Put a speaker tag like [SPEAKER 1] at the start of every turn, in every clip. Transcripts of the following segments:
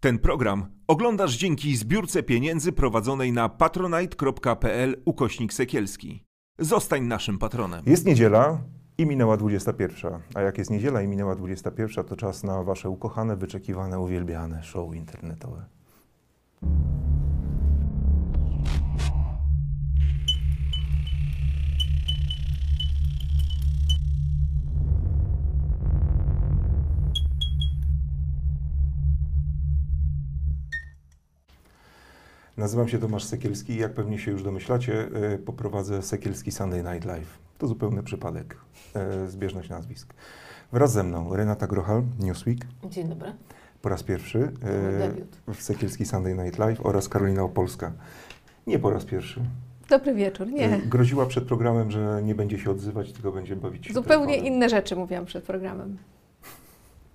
[SPEAKER 1] Ten program oglądasz dzięki zbiórce pieniędzy prowadzonej na patronite.pl ukośnik sekielski. Zostań naszym patronem.
[SPEAKER 2] Jest niedziela i minęła 21. A jak jest niedziela i minęła 21, to czas na wasze ukochane, wyczekiwane, uwielbiane show internetowe. Nazywam się Tomasz Sekielski i jak pewnie się już domyślacie, e, poprowadzę Sekielski Sunday Night Live. To zupełny przypadek, e, zbieżność nazwisk. Wraz ze mną Renata Grochal, Newsweek,
[SPEAKER 3] Dzień dobry.
[SPEAKER 2] po raz pierwszy e, w Sekielski Sunday Night Live oraz Karolina Opolska. Nie po raz pierwszy.
[SPEAKER 4] Dobry wieczór. Nie.
[SPEAKER 2] Groziła przed programem, że nie będzie się odzywać, tylko będzie bawić się
[SPEAKER 4] Zupełnie
[SPEAKER 2] telefonem.
[SPEAKER 4] inne rzeczy mówiłam przed programem.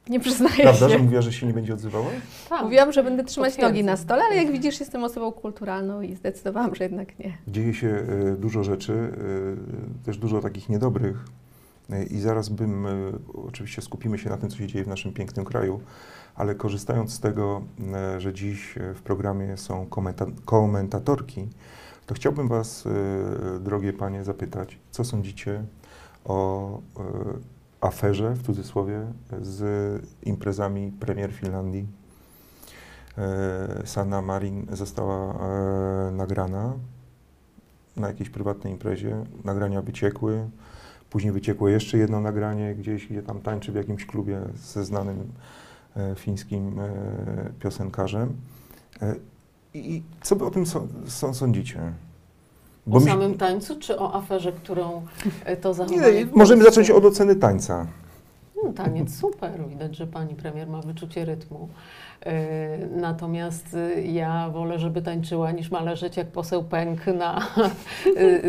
[SPEAKER 4] Nie przyznaję
[SPEAKER 2] Prawda, że
[SPEAKER 4] się.
[SPEAKER 2] mówiła, że się nie będzie odzywała?
[SPEAKER 3] Tak.
[SPEAKER 4] Mówiłam, że będę trzymać
[SPEAKER 3] Potwierdzam.
[SPEAKER 4] nogi na stole, ale jak widzisz, jestem osobą kulturalną i zdecydowałam, że jednak nie.
[SPEAKER 2] Dzieje się e, dużo rzeczy, e, też dużo takich niedobrych. E, I zaraz bym, oczywiście skupimy się na tym, co się dzieje w naszym pięknym kraju, ale korzystając z tego, że dziś w programie są komenta komentatorki, to chciałbym Was, drogie Panie, zapytać, co sądzicie o aferze, w cudzysłowie, z imprezami premier Finlandii. E, Sanna Marin została e, nagrana na jakiejś prywatnej imprezie. Nagrania wyciekły. Później wyciekło jeszcze jedno nagranie gdzieś, gdzie tam tańczy w jakimś klubie ze znanym e, fińskim piosenkarzem. I co wy o tym so, sądzicie?
[SPEAKER 3] O
[SPEAKER 2] mi
[SPEAKER 3] samym tańcu, czy o aferze, którą e, to
[SPEAKER 2] nie,
[SPEAKER 3] zachowanie...
[SPEAKER 2] możemy
[SPEAKER 3] po
[SPEAKER 2] zacząć od oceny tańca.
[SPEAKER 3] No, taniec super, widać, że pani premier ma wyczucie rytmu. E, Natomiast e, ja wolę, żeby tańczyła, niż ma leżeć jak poseł pęk na e, e,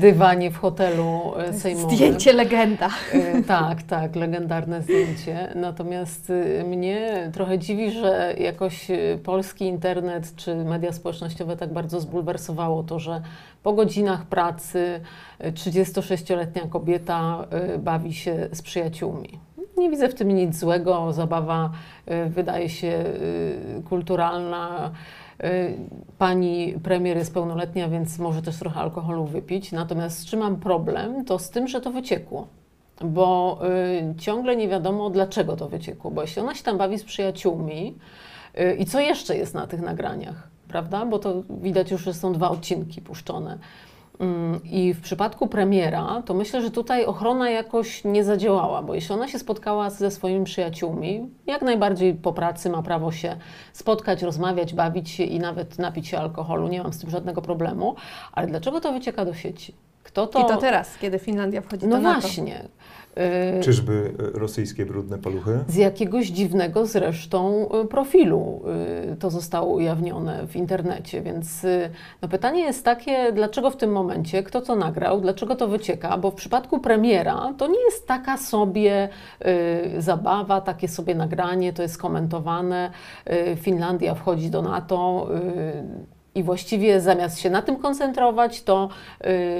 [SPEAKER 3] dywanie w hotelu e, sejmowym.
[SPEAKER 4] Zdjęcie legenda.
[SPEAKER 3] E, Tak, tak, legendarne zdjęcie. Natomiast y, mnie trochę dziwi, że jakoś y, polski internet czy media społecznościowe tak bardzo zbulwersowało to, że po godzinach pracy y, 36-letnia kobieta y, bawi się z przyjaciółmi. Nie widzę w tym nic złego. Zabawa y, wydaje się y, kulturalna. Y, Pani premier jest pełnoletnia, więc może też trochę alkoholu wypić. Natomiast z czym mam problem, to z tym, że to wyciekło. Bo y, ciągle nie wiadomo, dlaczego to wyciekło. Bo jeśli ona się tam bawi z przyjaciółmi, y, i co jeszcze jest na tych nagraniach, prawda? Bo to widać już, że są dwa odcinki puszczone. Mm, I w przypadku premiera, to myślę, że tutaj ochrona jakoś nie zadziałała, bo jeśli ona się spotkała ze swoimi przyjaciółmi, jak najbardziej po pracy ma prawo się spotkać, rozmawiać, bawić się i nawet napić się alkoholu, nie mam z tym żadnego problemu, ale dlaczego to wycieka do sieci? Kto to...
[SPEAKER 4] I to teraz, kiedy Finlandia wchodzi
[SPEAKER 3] No
[SPEAKER 4] do NATO.
[SPEAKER 3] właśnie. Y,
[SPEAKER 2] Czyżby e, rosyjskie brudne paluchy?
[SPEAKER 3] z jakiegoś dziwnego zresztą y, profilu y, to zostało ujawnione w internecie, więc y, no pytanie jest takie, dlaczego w tym momencie, kto to nagrał, dlaczego to wycieka, bo w przypadku premiera to nie jest taka sobie y, zabawa, takie sobie nagranie, to jest komentowane, y, Finlandia wchodzi do NATO. I właściwie zamiast się na tym koncentrować, to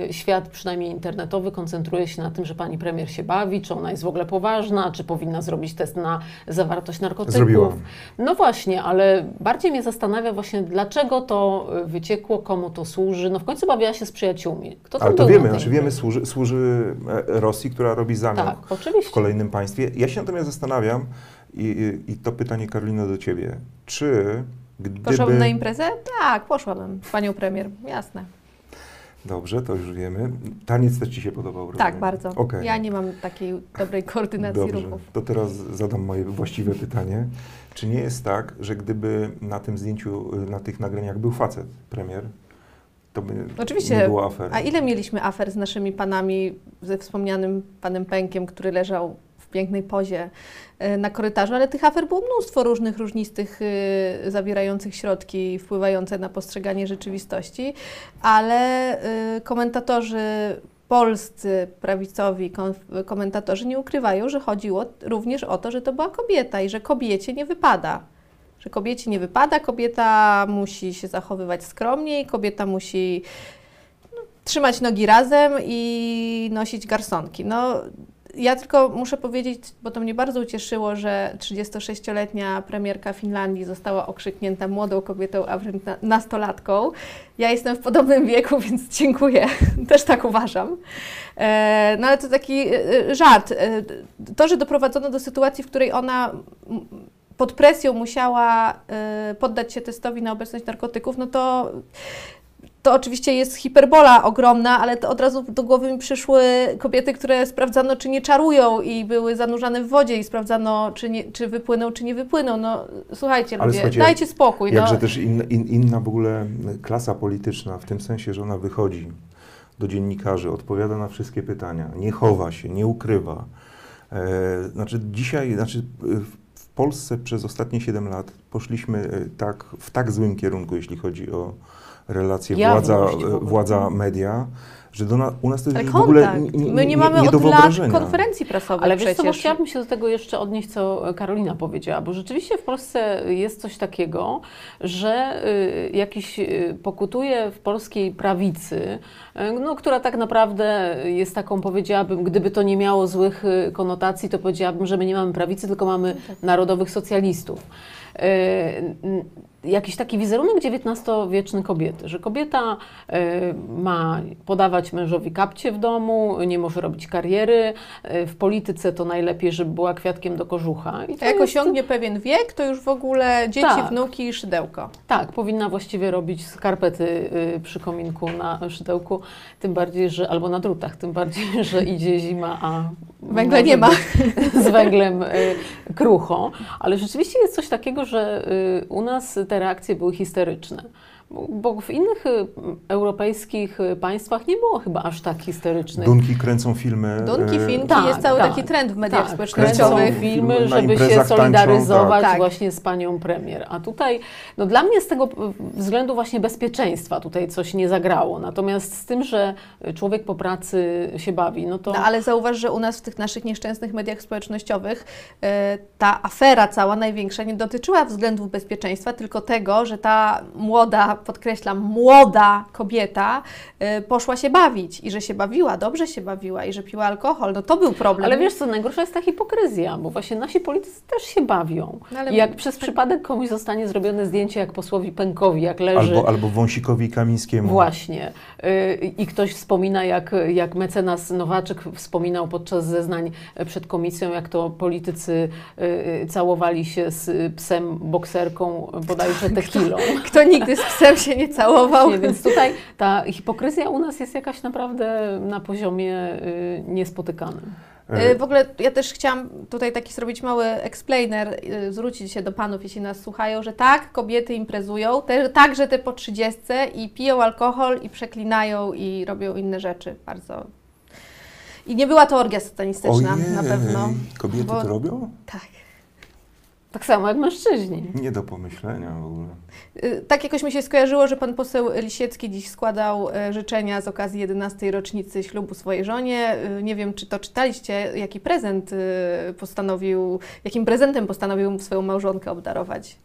[SPEAKER 3] y, świat, przynajmniej internetowy, koncentruje się na tym, że pani premier się bawi, czy ona jest w ogóle poważna, czy powinna zrobić test na zawartość narkotyków.
[SPEAKER 2] Zrobiła.
[SPEAKER 3] No właśnie, ale bardziej mnie zastanawia właśnie, dlaczego to wyciekło, komu to służy. No w końcu bawiła się z przyjaciółmi. Kto
[SPEAKER 2] Ale to wiemy, znaczy wiemy, służy, służy e, Rosji, która robi zamiar
[SPEAKER 3] Tak,
[SPEAKER 2] w kolejnym państwie. Ja się natomiast zastanawiam, i, i, i to pytanie Karolina do Ciebie, czy gdyby...
[SPEAKER 4] Poszłabym na imprezę? Tak, poszłabym. Panią premier, jasne.
[SPEAKER 2] Dobrze, to już wiemy. Taniec też Ci się podobał, rozumiem?
[SPEAKER 4] Tak, bardzo.
[SPEAKER 2] Okej.
[SPEAKER 4] Ja nie mam takiej dobrej koordynacji
[SPEAKER 2] Dobrze,
[SPEAKER 4] ruchów.
[SPEAKER 2] to teraz zadam moje właściwe pytanie. Czy nie jest tak, że gdyby na tym zdjęciu, na tych nagraniach był facet, premier, to by
[SPEAKER 4] Oczywiście.
[SPEAKER 2] nie było afery?
[SPEAKER 4] A ile mieliśmy afer z naszymi panami, ze wspomnianym panem Pękiem, który leżał w pięknej pozie e, na korytarzu, ale tych afer było mnóstwo różnych, różnistych, y, zawierających środki wpływające na postrzeganie rzeczywistości, ale y, komentatorzy polscy prawicowi komentatorzy nie ukrywają, że chodziło również o to, że to była kobieta i że kobiecie nie wypada. Że kobiecie nie wypada, kobieta musi się zachowywać skromniej, kobieta musi no, trzymać nogi razem i nosić garsonki. No, ja tylko muszę powiedzieć, bo to mnie bardzo ucieszyło, że 36-letnia premierka Finlandii została okrzyknięta młodą kobietą, a wręcz na- nastolatką. Ja jestem w podobnym wieku, więc dziękuję. Też tak uważam. E, no ale to taki e, żart. E, To, że doprowadzono do sytuacji, w której ona pod presją musiała poddać się testowi na obecność narkotyków, no to to oczywiście jest hiperbola ogromna, ale to od razu do głowy mi przyszły kobiety, które sprawdzano, czy nie czarują i były zanurzane w wodzie i sprawdzano, czy, nie, czy wypłyną, czy nie wypłyną. No słuchajcie,
[SPEAKER 2] Ale
[SPEAKER 4] ludzie,
[SPEAKER 2] słuchajcie,
[SPEAKER 4] dajcie spokój.
[SPEAKER 2] Jakże
[SPEAKER 4] no.
[SPEAKER 2] też in, in, inna w ogóle klasa polityczna, w tym sensie, że ona wychodzi do dziennikarzy, odpowiada na wszystkie pytania, nie chowa się, nie ukrywa. E, znaczy dzisiaj, znaczy w- w Polsce przez ostatnie 7 lat poszliśmy e, tak, w tak złym kierunku, jeśli chodzi o relacje
[SPEAKER 3] Jawność
[SPEAKER 2] władza, media, że do na, u nas to jest
[SPEAKER 4] Ale
[SPEAKER 2] w ogóle
[SPEAKER 4] kontakt.
[SPEAKER 2] n- n-
[SPEAKER 4] My nie mamy
[SPEAKER 2] nie do
[SPEAKER 4] od lat konferencji prasowej
[SPEAKER 3] Ale wiesz co,
[SPEAKER 4] przecież.
[SPEAKER 3] chciałabym się do tego jeszcze odnieść, co Karolina powiedziała, bo rzeczywiście w Polsce jest coś takiego, że y, jakiś y, pokutuje w polskiej prawicy, y, no, która tak naprawdę jest taką, powiedziałabym, gdyby to nie miało złych y, konotacji, to powiedziałabym, że my nie mamy prawicy, tylko mamy narodowych socjalistów. Y, Jakiś taki wizerunek XIX-wieczny kobiety, że kobieta y, ma podawać mężowi kapcie w domu, nie może robić kariery, y, w polityce to najlepiej, żeby była kwiatkiem do kożucha. I to
[SPEAKER 4] jak
[SPEAKER 3] jest-
[SPEAKER 4] osiągnie pewien wiek, to już w ogóle dzieci,
[SPEAKER 3] Tak.
[SPEAKER 4] wnuki i szydełko.
[SPEAKER 3] Tak, powinna właściwie robić skarpety y, przy kominku na szydełku, tym bardziej, że albo na drutach, tym bardziej, że idzie zima, a
[SPEAKER 4] Węgla nie ma.
[SPEAKER 3] z węglem krucho. Ale rzeczywiście jest coś takiego, że u nas te reakcje były histeryczne. Bo, w innych y, europejskich y, państwach nie było chyba aż tak histerycznych.
[SPEAKER 2] Dunki kręcą filmy.
[SPEAKER 4] Dunki,
[SPEAKER 2] e,
[SPEAKER 4] finki,
[SPEAKER 3] tak,
[SPEAKER 4] jest cały
[SPEAKER 3] tak.
[SPEAKER 4] taki trend w mediach
[SPEAKER 3] Tak,
[SPEAKER 4] społecznościowych.
[SPEAKER 3] kręcą filmy, żeby się
[SPEAKER 2] imprezach tańczą,
[SPEAKER 3] solidaryzować
[SPEAKER 4] tak.
[SPEAKER 3] właśnie z panią premier. A tutaj, no dla mnie z tego względu właśnie bezpieczeństwa tutaj coś nie zagrało. Natomiast z tym, że człowiek po pracy się bawi, no to...
[SPEAKER 4] No ale zauważ, że u nas w tych naszych nieszczęsnych mediach społecznościowych ta afera cała największa nie dotyczyła względów bezpieczeństwa, tylko tego, że ta młoda, podkreślam, młoda kobieta e, poszła się bawić i że się bawiła, dobrze się bawiła i że piła alkohol. No to był problem.
[SPEAKER 3] Ale wiesz co, najgorsza jest ta hipokryzja, bo właśnie nasi politycy też się bawią.
[SPEAKER 4] No ale-
[SPEAKER 3] I jak przez przypadek komuś zostanie zrobione zdjęcie jak posłowi Pękowi, jak leży...
[SPEAKER 2] Albo, albo Wąsikowi Kamińskiemu.
[SPEAKER 3] Właśnie. Y, I ktoś wspomina, jak, jak mecenas Nowaczek wspominał podczas zeznań przed komisją, jak to politycy y, całowali się z psem bokserką bodajże tequilą.
[SPEAKER 4] Kto nigdy z psem się nie całował.
[SPEAKER 3] Właśnie, więc tutaj ta hipokryzja u nas jest jakaś naprawdę na poziomie y, niespotykanym.
[SPEAKER 2] E,
[SPEAKER 4] Y, W ogóle ja też chciałam tutaj taki zrobić mały explainer, y, zwrócić się do panów, jeśli nas słuchają, że tak, kobiety imprezują, te, także te po trzydziestce i piją alkohol i przeklinają i robią inne rzeczy bardzo. I nie była to orgia satanistyczna
[SPEAKER 2] Ojej,
[SPEAKER 4] na pewno.
[SPEAKER 2] Kobiety
[SPEAKER 4] Bo-
[SPEAKER 2] to robią?
[SPEAKER 4] Tak.
[SPEAKER 3] Tak samo jak mężczyźni.
[SPEAKER 2] Nie do pomyślenia w ogóle.
[SPEAKER 4] Y, Tak jakoś mi się skojarzyło, że pan poseł Lisiecki dziś składał e, życzenia z okazji 11. rocznicy ślubu swojej żonie. Y, Nie wiem, czy to czytaliście, jaki prezent y, postanowił, jakim prezentem postanowił swoją małżonkę obdarować.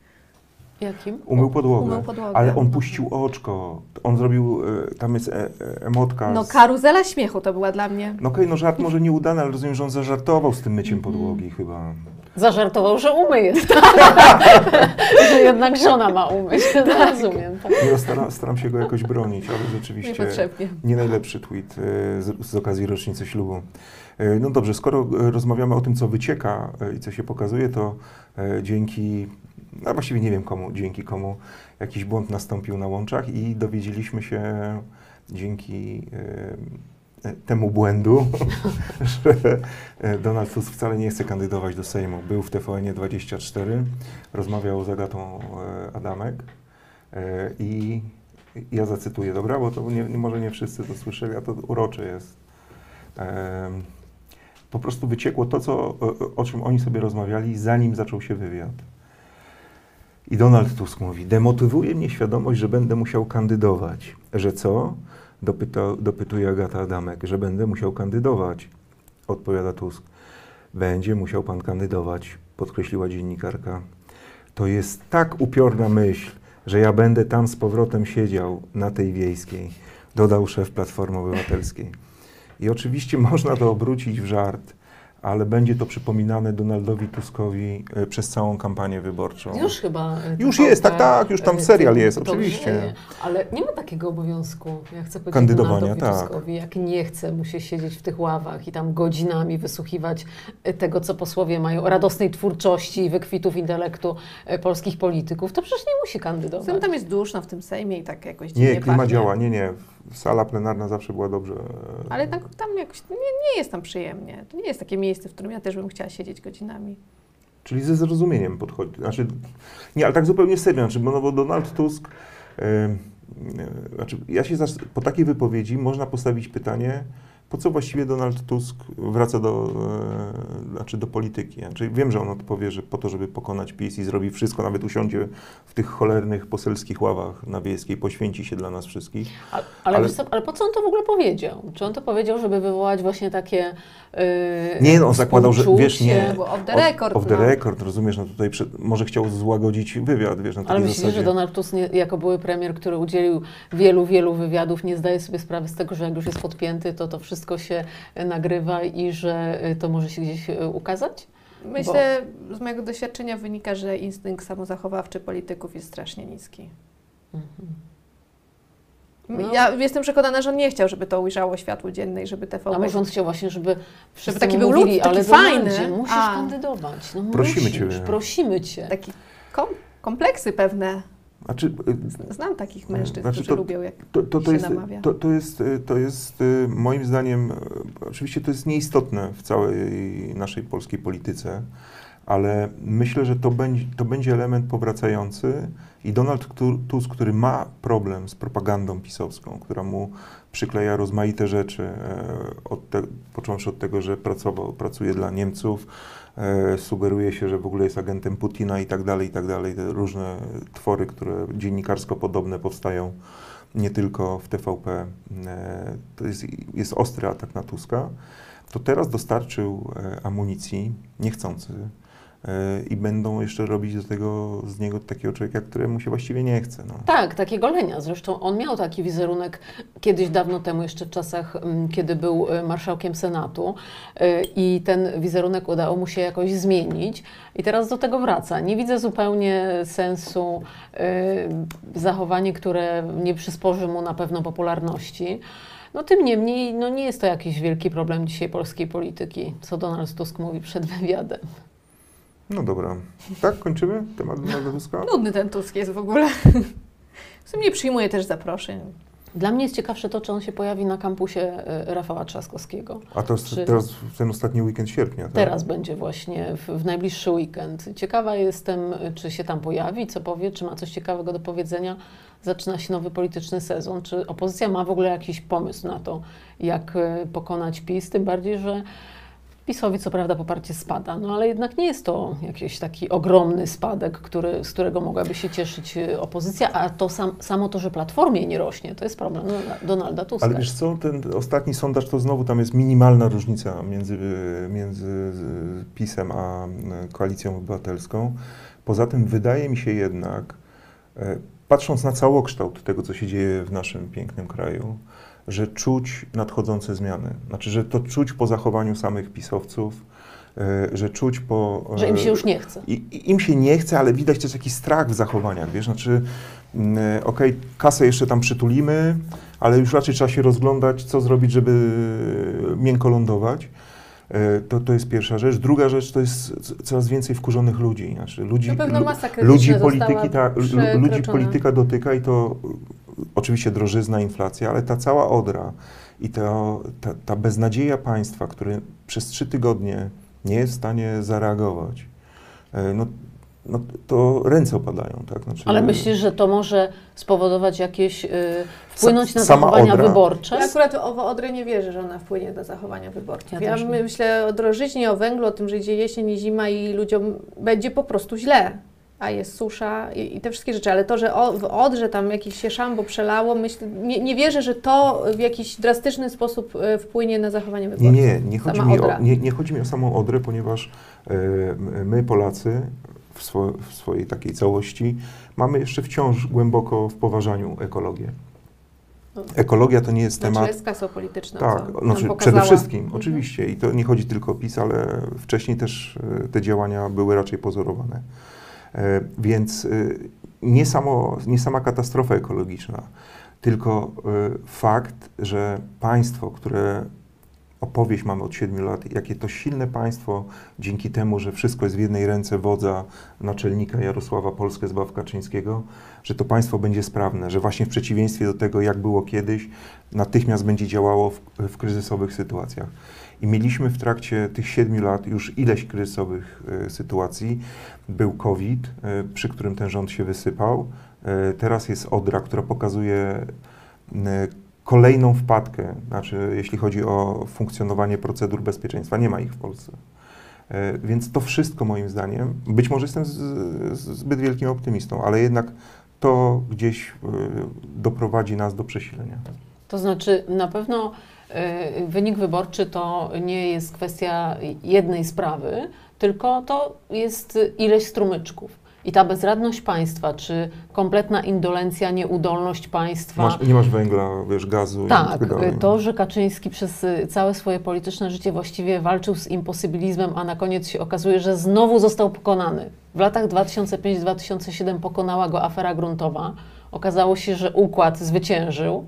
[SPEAKER 3] Jakim?
[SPEAKER 2] Umył podłogę.
[SPEAKER 4] Umył podłogę.
[SPEAKER 2] Ale on puścił oczko. On zrobił, tam jest e, e, emotka.
[SPEAKER 4] No
[SPEAKER 2] z-
[SPEAKER 4] karuzela śmiechu to była dla mnie.
[SPEAKER 2] No okej, no żart może nieudany, ale rozumiem, że on zażartował z tym myciem podłogi chyba.
[SPEAKER 3] Zażartował, że umyje. że jednak żona ma umyć. No, rozumiem. Tak.
[SPEAKER 2] Ja staram, staram się go jakoś bronić, ale rzeczywiście nie najlepszy tweet e, z, z okazji rocznicy ślubu. E, No dobrze, skoro e, rozmawiamy o tym, co wycieka i co się pokazuje, to dzięki, no właściwie nie wiem komu, dzięki komu jakiś błąd nastąpił na łączach i dowiedzieliśmy się dzięki temu błędu, że e, Donald Tusk wcale nie chce kandydować do Sejmu. Był w TVN 24, rozmawiał z Agatą e, Adamek e, i ja zacytuję, dobra, bo to nie, może nie wszyscy to słyszeli, a to urocze jest. Po prostu wyciekło to, co, o czym oni sobie rozmawiali, zanim zaczął się wywiad. I Donald Tusk mówi, demotywuje mnie świadomość, że będę musiał kandydować. Że co? Dopyta, dopytuje Agata Adamek, że będę musiał kandydować. Odpowiada Tusk. Będzie musiał pan kandydować, podkreśliła dziennikarka. To jest tak upiorna myśl, że ja będę tam z powrotem siedział na tej wiejskiej, dodał szef Platformy Obywatelskiej. I oczywiście można to obrócić w żart, ale będzie to przypominane Donaldowi Tuskowi e, przez całą kampanię wyborczą.
[SPEAKER 3] Już chyba. e,
[SPEAKER 2] Już jest, tak, tak, już tam
[SPEAKER 3] e,
[SPEAKER 2] serial jest, oczywiście.
[SPEAKER 3] Ale nie ma takiego obowiązku. Ja chcę powiedzieć
[SPEAKER 2] Kandydowania,
[SPEAKER 3] Donaldowi
[SPEAKER 2] tak.
[SPEAKER 3] Tuskowi, jak nie chce, musi siedzieć w tych ławach i tam godzinami wysłuchiwać tego, co posłowie mają, radosnej twórczości i wykwitów intelektu polskich polityków, to przecież nie musi kandydować.
[SPEAKER 4] Zatem tam jest duszno w tym Sejmie i tak jakoś dziwnie
[SPEAKER 2] Nie, klima
[SPEAKER 4] pachnie.
[SPEAKER 2] działa, nie, nie. Sala plenarna zawsze była dobrze. e,
[SPEAKER 4] Ale tak, tam jakoś nie, nie jest tam przyjemnie. To nie jest takie miejsce, w którym ja też bym chciała siedzieć godzinami.
[SPEAKER 2] Czyli ze zrozumieniem podchodzi. Znaczy, nie, ale tak zupełnie serio, znaczy, bo, no, bo Donald Tusk, e, znaczy, ja się po takiej wypowiedzi można postawić pytanie, po co właściwie Donald Tusk wraca do, e, znaczy do polityki. Znaczy, wiem, że on odpowie, że po to, żeby pokonać PiS i zrobi wszystko, nawet usiądzie w tych cholernych poselskich ławach na Wiejskiej, poświęci się dla nas wszystkich.
[SPEAKER 3] Ale, ale,
[SPEAKER 2] Ale-
[SPEAKER 3] co, ale po co on to w ogóle powiedział? Czy on to powiedział, żeby wywołać właśnie takie. Yy,
[SPEAKER 2] Nie, no, on zakładał, że- wiesz, nie.
[SPEAKER 4] Off the record.
[SPEAKER 2] Off the
[SPEAKER 4] no.
[SPEAKER 2] record, rozumiesz, no tutaj przed, może chciał złagodzić wywiad, wiesz, na
[SPEAKER 3] Ale myślisz,
[SPEAKER 2] zasadzie.
[SPEAKER 3] że Donald Tusk, nie, jako były premier, który udzielił wielu, wielu wywiadów, nie zdaje sobie sprawy z tego, że jak już jest podpięty, to to wszystko się e, nagrywa i że e, to może się gdzieś e, ukazać?
[SPEAKER 4] Myślę, z mojego doświadczenia wynika, że instynkt samozachowawczy polityków jest strasznie niski.
[SPEAKER 3] No.
[SPEAKER 4] Ja jestem przekonana, że on nie chciał, żeby to ujrzało światło dzienne i żeby TVP...
[SPEAKER 3] A może on chciał właśnie, żeby wszyscy
[SPEAKER 4] taki był
[SPEAKER 3] mówili,
[SPEAKER 4] lud, taki
[SPEAKER 3] ale
[SPEAKER 4] fajny.
[SPEAKER 3] Donaldzie, musisz
[SPEAKER 4] A.
[SPEAKER 3] kandydować. No
[SPEAKER 2] Prosimy
[SPEAKER 3] musisz,
[SPEAKER 2] ciebie.
[SPEAKER 3] prosimy cię.
[SPEAKER 4] Taki kom kompleksy pewne.
[SPEAKER 2] Znaczy, y,
[SPEAKER 4] Znam takich mężczyzn,
[SPEAKER 2] Znaczy
[SPEAKER 4] którzy
[SPEAKER 2] to-
[SPEAKER 4] lubią, jak
[SPEAKER 2] To, to, to,
[SPEAKER 4] się
[SPEAKER 2] jest,
[SPEAKER 4] namawia.
[SPEAKER 2] to, to jest, y, to jest y, moim zdaniem, y, oczywiście to jest nieistotne w całej naszej polskiej polityce, ale myślę, że to będzie, to będzie element powracający i Donald Tu- Tusk, który ma problem z propagandą pisowską, która mu przykleja rozmaite rzeczy, e, od te, począwszy od tego, że pracował, pracuje dla Niemców, sugeruje się, że w ogóle jest agentem Putina i tak dalej, i tak dalej. Te różne twory, które dziennikarsko podobne powstają nie tylko w TVP. E, to jest, jest ostry atak na Tuska. To teraz dostarczył e, amunicji niechcący e, i będą jeszcze robić do tego z niego takiego człowieka, któremu się właściwie nie chce. No.
[SPEAKER 3] Tak, takiego lenia. Zresztą on miał taki wizerunek kiedyś dawno temu, jeszcze w czasach, mm, kiedy był e, marszałkiem Senatu e, i ten wizerunek udało mu się jakoś zmienić i teraz do tego wraca. Nie widzę zupełnie sensu e, zachowanie, które nie przysporzy mu na pewno popularności. No tym niemniej, no nie jest to jakiś wielki problem dzisiaj polskiej polityki, co Donald Tusk mówi przed wywiadem.
[SPEAKER 2] No dobra. Tak, kończymy temat Donalda Tuska?
[SPEAKER 4] Nudny ten Tusk jest w ogóle. W sumie nie przyjmuje też zaproszeń.
[SPEAKER 3] Dla mnie jest ciekawsze to, czy on się pojawi na kampusie e, Rafała Trzaskowskiego.
[SPEAKER 2] A to jest
[SPEAKER 3] Czy-
[SPEAKER 2] teraz w ten ostatni weekend sierpnia, tak?
[SPEAKER 3] Teraz będzie właśnie w, w najbliższy weekend. Ciekawa jestem, czy się tam pojawi, co powie, czy ma coś ciekawego do powiedzenia. Zaczyna się nowy polityczny sezon. Czy opozycja ma w ogóle jakiś pomysł na to, jak e, pokonać PiS? Tym bardziej, że PiSowi co prawda poparcie spada, no ale jednak nie jest to jakiś taki ogromny spadek, który, z którego mogłaby się cieszyć e, opozycja, a to sam, samo to, że Platformie nie rośnie, to jest problem Donalda- Tuska.
[SPEAKER 2] Ale wiesz co, ten ostatni sondaż to znowu tam jest minimalna różnica między, między z- PiSem a e, Koalicją Obywatelską. Poza tym wydaje mi się jednak, e, patrząc na całokształt tego, co się dzieje w naszym pięknym kraju, że czuć nadchodzące zmiany. Znaczy, że to czuć po zachowaniu samych pisowców, e, że czuć po...
[SPEAKER 3] Że im się
[SPEAKER 2] e,
[SPEAKER 3] już nie chce.
[SPEAKER 2] i, im się nie chce, ale widać też jakiś strach w zachowaniach, wiesz, znaczy, e, okej, kasę jeszcze tam przytulimy, ale już raczej trzeba się rozglądać, co zrobić, żeby miękko lądować. E, To, to jest pierwsza rzecz. Druga rzecz to jest coraz więcej wkurzonych ludzi. Znaczy ludzi ludzi polityki, ta, lu- ludzi polityka dotyka i to oczywiście drożyzna, inflacja, ale ta cała odra i to, ta, ta beznadzieja państwa, które przez trzy tygodnie nie jest w stanie zareagować, e, no, no to ręce opadają, tak? Znaczy,
[SPEAKER 3] Ale myślisz, że to może spowodować jakieś, y, wpłynąć na zachowania
[SPEAKER 2] Odra.
[SPEAKER 3] wyborcze?
[SPEAKER 4] Ja akurat o Odrę nie wierzę, że ona wpłynie na zachowania wyborcze.
[SPEAKER 3] Ja
[SPEAKER 4] Ja, myślę o drożyźnie, o węglu, o tym, że idzie jesień i zima i ludziom będzie po prostu źle. A jest susza i, i te wszystkie rzeczy, ale to, że o, w Odrze tam jakieś się szambo przelało, myślę, nie, nie wierzę, że to w jakiś drastyczny sposób e, wpłynie na zachowanie
[SPEAKER 2] Nie,
[SPEAKER 4] wyborcze.
[SPEAKER 2] nie, nie chodzi, mi o, nie, nie chodzi mi o samą Odrę, ponieważ e, my Polacy w, swo, w swojej takiej całości mamy jeszcze wciąż głęboko w poważaniu ekologię. Ekologia to nie jest
[SPEAKER 4] Znaczy
[SPEAKER 2] temat...
[SPEAKER 4] jest kasa polityczna,
[SPEAKER 2] Tak, znaczy przede wszystkim,
[SPEAKER 4] Mhm.
[SPEAKER 2] oczywiście. I to nie chodzi tylko o PiS, ale wcześniej też e, te działania były raczej pozorowane. E, Więc e, nie, samo, nie sama katastrofa ekologiczna, tylko e, fakt, że państwo, które opowieść mamy od siedmiu lat, jakie to silne państwo dzięki temu, że wszystko jest w jednej ręce wodza, naczelnika Jarosława Polskę Zbaw Kaczyńskiego, że to państwo będzie sprawne, że właśnie w przeciwieństwie do tego, jak było kiedyś, natychmiast będzie działało w, w kryzysowych sytuacjach. I mieliśmy w trakcie tych siedmiu lat już ileś kryzysowych e, sytuacji. Był COVID, e, przy którym ten rząd się wysypał. E, teraz jest Odra, która pokazuje kolejną wpadkę, znaczy jeśli chodzi o funkcjonowanie procedur bezpieczeństwa. Nie ma ich w Polsce. Więc to wszystko moim zdaniem, być może jestem z, zbyt wielkim optymistą, ale jednak to gdzieś doprowadzi nas do przesilenia.
[SPEAKER 3] To znaczy, na pewno wynik wyborczy to nie jest kwestia jednej sprawy, tylko to jest ileś strumyczków. I ta bezradność państwa, czy kompletna indolencja, nieudolność państwa.
[SPEAKER 2] Masz, nie masz węgla, wiesz, gazu i
[SPEAKER 3] Tak,
[SPEAKER 2] tak dalej.
[SPEAKER 3] to, że Kaczyński przez y, całe swoje polityczne życie właściwie walczył z imposybilizmem, a na koniec się okazuje, że znowu został pokonany. W latach 2005-2007 pokonała go afera gruntowa. Okazało się, że układ zwyciężył.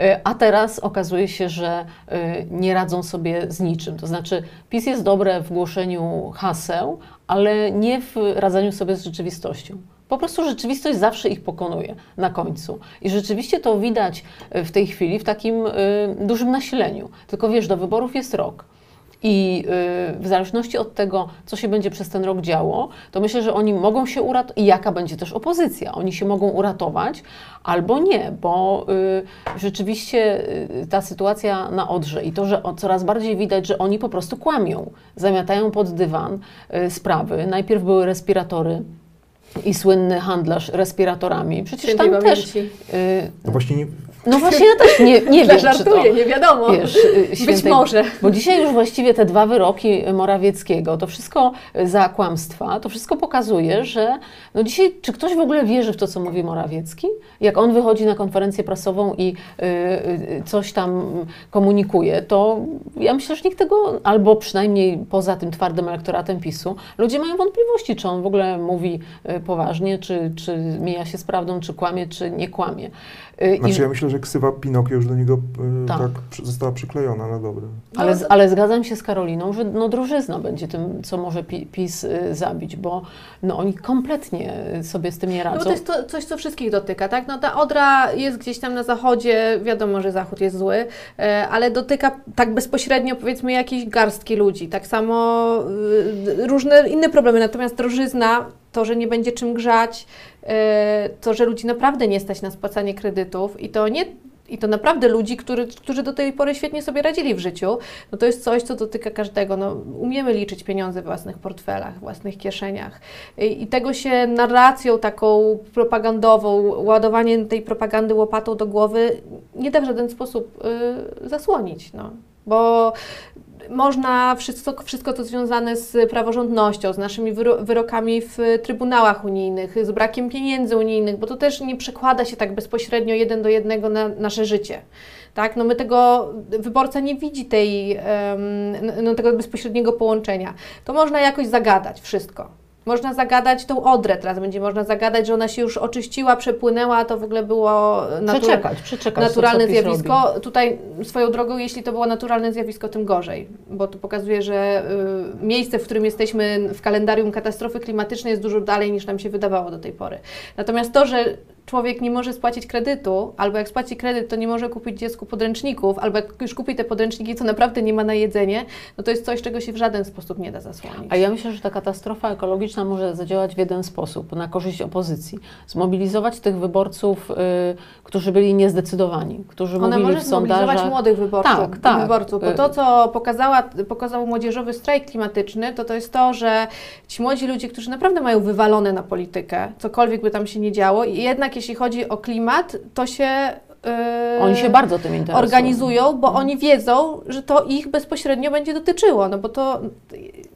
[SPEAKER 3] Y, A teraz okazuje się, że y, nie radzą sobie z niczym. To znaczy, PiS jest dobre w głoszeniu haseł, ale nie w radzeniu sobie z rzeczywistością. Po prostu rzeczywistość zawsze ich pokonuje na końcu. I rzeczywiście to widać y, w tej chwili w takim dużym nasileniu. Tylko wiesz, do wyborów jest rok. I y, w zależności od tego, co się będzie przez ten rok działo, to myślę, że oni mogą się uratować i jaka będzie też opozycja. Oni się mogą uratować albo nie, bo y, rzeczywiście y, ta sytuacja na Odrze i to, że coraz bardziej widać, że oni po prostu kłamią, zamiatają pod dywan sprawy. Najpierw były respiratory i słynny handlarz respiratorami. Przecież
[SPEAKER 4] Świętej
[SPEAKER 3] tam też.
[SPEAKER 4] pamięci.
[SPEAKER 3] y,
[SPEAKER 2] No właśnie nie,
[SPEAKER 3] no właśnie ja też nie, nie wiem, czy to,
[SPEAKER 4] Żartuję, nie wiadomo.
[SPEAKER 3] wiesz, y,
[SPEAKER 4] Być
[SPEAKER 3] świętej,
[SPEAKER 4] może.
[SPEAKER 3] bo dzisiaj już właściwie te dwa wyroki Morawieckiego, to wszystko za kłamstwa, to wszystko pokazuje, że no dzisiaj, czy ktoś w ogóle wierzy w to, co mówi Morawiecki? Jak on wychodzi na konferencję prasową i y, y, coś tam komunikuje, to ja myślę, że nikt tego, albo przynajmniej poza tym twardym elektoratem PiSu, ludzie mają wątpliwości, czy on w ogóle mówi poważnie, czy, czy mija się z prawdą, czy kłamie, czy nie kłamie. Y, i-
[SPEAKER 2] znaczy ja myślę, że ksywa Pinokio już do niego e,
[SPEAKER 3] Tak.
[SPEAKER 2] tak, została przyklejona na dobre.
[SPEAKER 3] Ale,
[SPEAKER 4] No,
[SPEAKER 3] z- ale zgadzam się z Karoliną, że no, drożyzna będzie tym, co może pi- PiS y, zabić, bo no, oni kompletnie y, sobie z tym nie
[SPEAKER 4] No bo
[SPEAKER 3] radzą.
[SPEAKER 4] to jest to, coś, co wszystkich dotyka, tak? No ta Odra jest gdzieś tam na zachodzie, wiadomo, że zachód jest zły, ale dotyka tak bezpośrednio powiedzmy jakiejś garstki ludzi. Tak samo y, różne inne problemy, natomiast drożyzna, to, że nie będzie czym grzać, e, to, że ludzi naprawdę nie stać na spłacanie kredytów i to nie i to naprawdę ludzi, który, którzy do tej pory świetnie sobie radzili w życiu, no to jest coś, co dotyka każdego. No, umiemy liczyć pieniądze w własnych portfelach, własnych kieszeniach. I, I tego się narracją taką propagandową, ładowanie tej propagandy łopatą do głowy nie da w żaden sposób y, zasłonić. No. Bo można wszystko, wszystko to związane z praworządnością, z naszymi wyro- wyrokami w trybunałach unijnych, z brakiem pieniędzy unijnych, bo to też nie przekłada się tak bezpośrednio jeden do jednego na nasze życie. Tak? No my tego, wyborca nie widzi tej, no, tego bezpośredniego połączenia. To można jakoś zagadać wszystko. Można zagadać tą Odrę, teraz będzie można zagadać, że ona się już oczyściła, przepłynęła, to w ogóle było natur-
[SPEAKER 3] Przeczekać, przeczekać.
[SPEAKER 4] naturalne
[SPEAKER 3] to,
[SPEAKER 4] zjawisko.
[SPEAKER 3] robi.
[SPEAKER 4] Tutaj swoją drogą, jeśli to było naturalne zjawisko, tym gorzej, bo to pokazuje, że y, miejsce, w którym jesteśmy w kalendarium katastrofy klimatycznej jest dużo dalej niż nam się wydawało do tej pory. Natomiast to, że człowiek nie może spłacić kredytu, albo jak spłaci kredyt, to nie może kupić dziecku podręczników, albo jak już kupi te podręczniki, to naprawdę nie ma na jedzenie, no to jest coś, czego się w żaden sposób nie da zasłonić.
[SPEAKER 3] A ja myślę, że ta katastrofa ekologiczna może zadziałać w jeden sposób, na korzyść opozycji. Zmobilizować tych wyborców, y, którzy byli niezdecydowani, którzy
[SPEAKER 4] Ona
[SPEAKER 3] mówili
[SPEAKER 4] może
[SPEAKER 3] w
[SPEAKER 4] zmobilizować młodych wyborców,
[SPEAKER 3] Tak, tak.
[SPEAKER 4] wyborców, bo to, co pokazała, pokazał młodzieżowy strajk klimatyczny, to to jest to, że ci młodzi ludzie, którzy naprawdę mają wywalone na politykę, cokolwiek by tam się nie działo, i jednak jeśli chodzi o klimat, to się y,
[SPEAKER 3] Oni się bardzo tym interesują.
[SPEAKER 4] organizują, bo oni wiedzą, że to ich bezpośrednio będzie dotyczyło, no bo to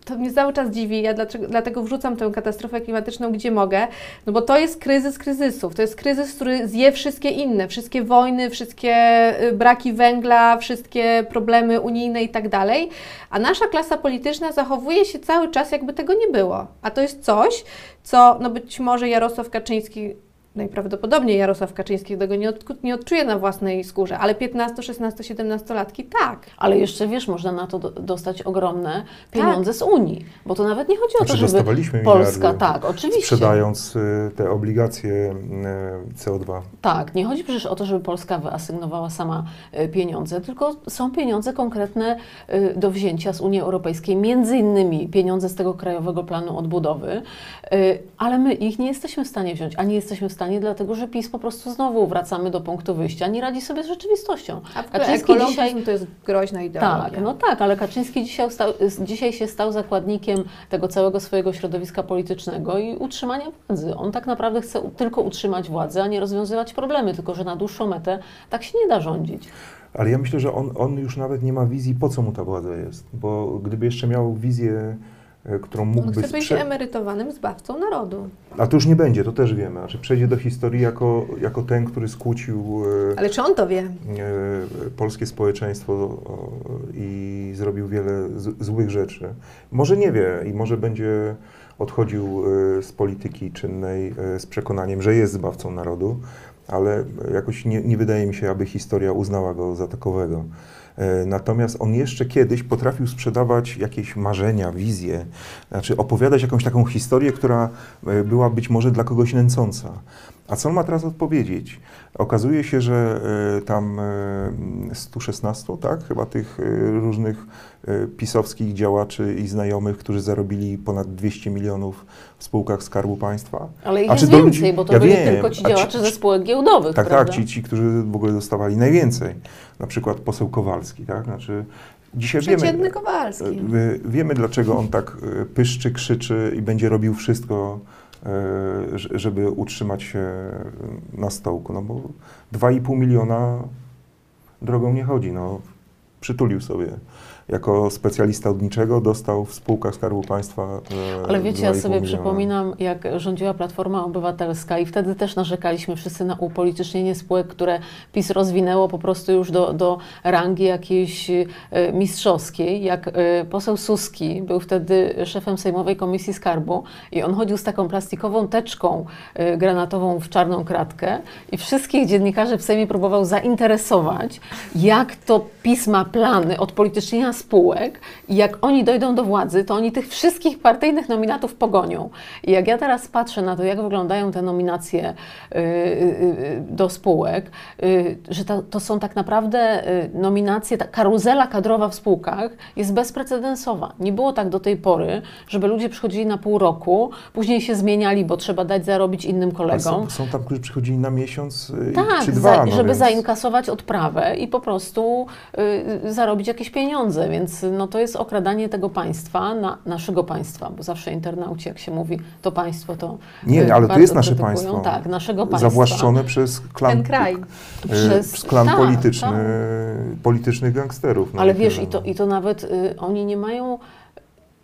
[SPEAKER 4] to mnie cały czas dziwi. Ja dlaczego, dlatego wrzucam tę katastrofę klimatyczną gdzie mogę, no bo to jest kryzys kryzysów. To jest kryzys, który zje wszystkie inne, wszystkie wojny, wszystkie y, braki węgla, wszystkie problemy unijne i tak dalej. A nasza klasa polityczna zachowuje się cały czas, jakby tego nie było. A to jest coś, co no być może Jarosław Kaczyński najprawdopodobniej Jarosław Kaczyński tego nie, od, nie odczuje na własnej skórze, ale 15, 16, 17 latki tak.
[SPEAKER 3] Ale jeszcze wiesz, można na to do, dostać ogromne pieniądze z Unii, bo to nawet nie chodzi o
[SPEAKER 2] Znaczy
[SPEAKER 3] to, żeby
[SPEAKER 2] dostawaliśmy
[SPEAKER 3] Polska,
[SPEAKER 2] miliardy,
[SPEAKER 3] tak, oczywiście.
[SPEAKER 2] Sprzedając y, te obligacje y, CO2.
[SPEAKER 3] Tak, nie chodzi przecież o to, żeby Polska wyasygnowała sama y, pieniądze, tylko są pieniądze konkretne y, do wzięcia z Unii Europejskiej, między innymi pieniądze z tego Krajowego Planu Odbudowy, y, ale my ich nie jesteśmy w stanie wziąć, a nie jesteśmy w stanie, dlatego że PiS po prostu znowu wracamy do punktu wyjścia, nie radzi sobie z rzeczywistością.
[SPEAKER 4] A
[SPEAKER 3] Kaczyński dzisiaj-
[SPEAKER 4] to jest groźna ideologia.
[SPEAKER 3] Tak, no tak, ale Kaczyński dzisiaj, stał, dzisiaj się stał zakładnikiem tego całego swojego środowiska politycznego i utrzymania władzy. On tak naprawdę chce tylko utrzymać władzę, a nie rozwiązywać problemy, tylko że na dłuższą metę tak się nie da rządzić.
[SPEAKER 2] Ale ja myślę, że on, on już nawet nie ma wizji, po co mu ta władza jest. Bo gdyby jeszcze miał wizję, y, którą
[SPEAKER 4] On
[SPEAKER 2] mógłby
[SPEAKER 4] chce być emerytowanym zbawcą narodu.
[SPEAKER 2] A to już nie będzie, to też wiemy. Znaczy przejdzie do historii jako, jako ten, który skłócił y,
[SPEAKER 4] Ale czy on to wie?
[SPEAKER 2] e, polskie społeczeństwo i zrobił wiele złych rzeczy. Może nie wie i może będzie odchodził e, z polityki czynnej e, z przekonaniem, że jest zbawcą narodu, ale jakoś nie, nie wydaje mi się, aby historia uznała go za takowego. E, Natomiast on jeszcze kiedyś potrafił sprzedawać jakieś marzenia, wizje, znaczy opowiadać jakąś taką historię, która e, była być może dla kogoś nęcąca. A co on ma teraz odpowiedzieć? Okazuje się, że e, tam e, 116, tak, chyba tych e, różnych e, pisowskich działaczy i znajomych, którzy zarobili ponad 200 milionów w spółkach Skarbu Państwa.
[SPEAKER 3] Ale ich
[SPEAKER 2] A
[SPEAKER 3] jest
[SPEAKER 2] do
[SPEAKER 3] więcej,
[SPEAKER 2] ludzi-
[SPEAKER 3] bo to
[SPEAKER 2] ja
[SPEAKER 3] byli
[SPEAKER 2] wiem,
[SPEAKER 3] tylko ci
[SPEAKER 2] a ci-
[SPEAKER 3] działacze ze spółek giełdowych,
[SPEAKER 2] Tak,
[SPEAKER 3] prawda?
[SPEAKER 2] tak, ci, ci, którzy w ogóle dostawali najwięcej. Na przykład poseł Kowalski, tak? Znaczy, dzisiaj wiemy,
[SPEAKER 4] Kowalski.
[SPEAKER 2] e, wiemy, dlaczego on tak e, pyszczy, krzyczy i będzie robił wszystko, e, żeby utrzymać się na stołku. No bo 2,5 miliona drogą nie chodzi. No. Przytulił sobie. Jako specjalista od niczego dostał w spółkach Skarbu Państwa. e,
[SPEAKER 3] Ale wiecie, ja
[SPEAKER 2] 2,5
[SPEAKER 3] sobie przypominam, jak rządziła Platforma Obywatelska i wtedy też narzekaliśmy wszyscy na upolitycznienie spółek, które PiS rozwinęło po prostu już do, do rangi jakiejś e, mistrzowskiej. Jak e, poseł Suski był wtedy szefem Sejmowej Komisji Skarbu i on chodził z taką plastikową teczką e, granatową w czarną kratkę i wszystkich dziennikarzy w Sejmie próbował zainteresować, jak to PiS ma plany odpolitycznienia spółek i jak oni dojdą do władzy, to oni tych wszystkich partyjnych nominatów pogonią. I jak ja teraz patrzę na to, jak wyglądają te nominacje y, y, y, do spółek, że to, to są tak naprawdę nominacje, ta karuzela kadrowa w spółkach jest bezprecedensowa. Nie było tak do tej pory, żeby ludzie przychodzili na pół roku, później się zmieniali, bo trzeba dać zarobić innym kolegom.
[SPEAKER 2] są, są tam, którzy przychodzili na miesiąc
[SPEAKER 3] Tak,
[SPEAKER 2] czy dwa,
[SPEAKER 3] za,
[SPEAKER 2] no
[SPEAKER 3] żeby
[SPEAKER 2] więc...
[SPEAKER 3] zainkasować odprawę i po prostu y, zarobić jakieś pieniądze, więc no, to jest okradanie tego państwa, na, naszego państwa, bo zawsze internauci, jak się mówi, to państwo, to
[SPEAKER 2] Nie,
[SPEAKER 3] y,
[SPEAKER 2] ale to jest nasze
[SPEAKER 3] krytykują.
[SPEAKER 2] państwo.
[SPEAKER 3] Tak, naszego państwa.
[SPEAKER 2] Zawłaszczone przez klan,
[SPEAKER 4] Ten kraj.
[SPEAKER 2] y,
[SPEAKER 3] Przez-
[SPEAKER 2] klan
[SPEAKER 3] tak,
[SPEAKER 2] polityczny,
[SPEAKER 3] tak.
[SPEAKER 2] politycznych gangsterów. no
[SPEAKER 3] Ale wiesz, i to,
[SPEAKER 2] no.
[SPEAKER 3] i to nawet y, oni nie mają.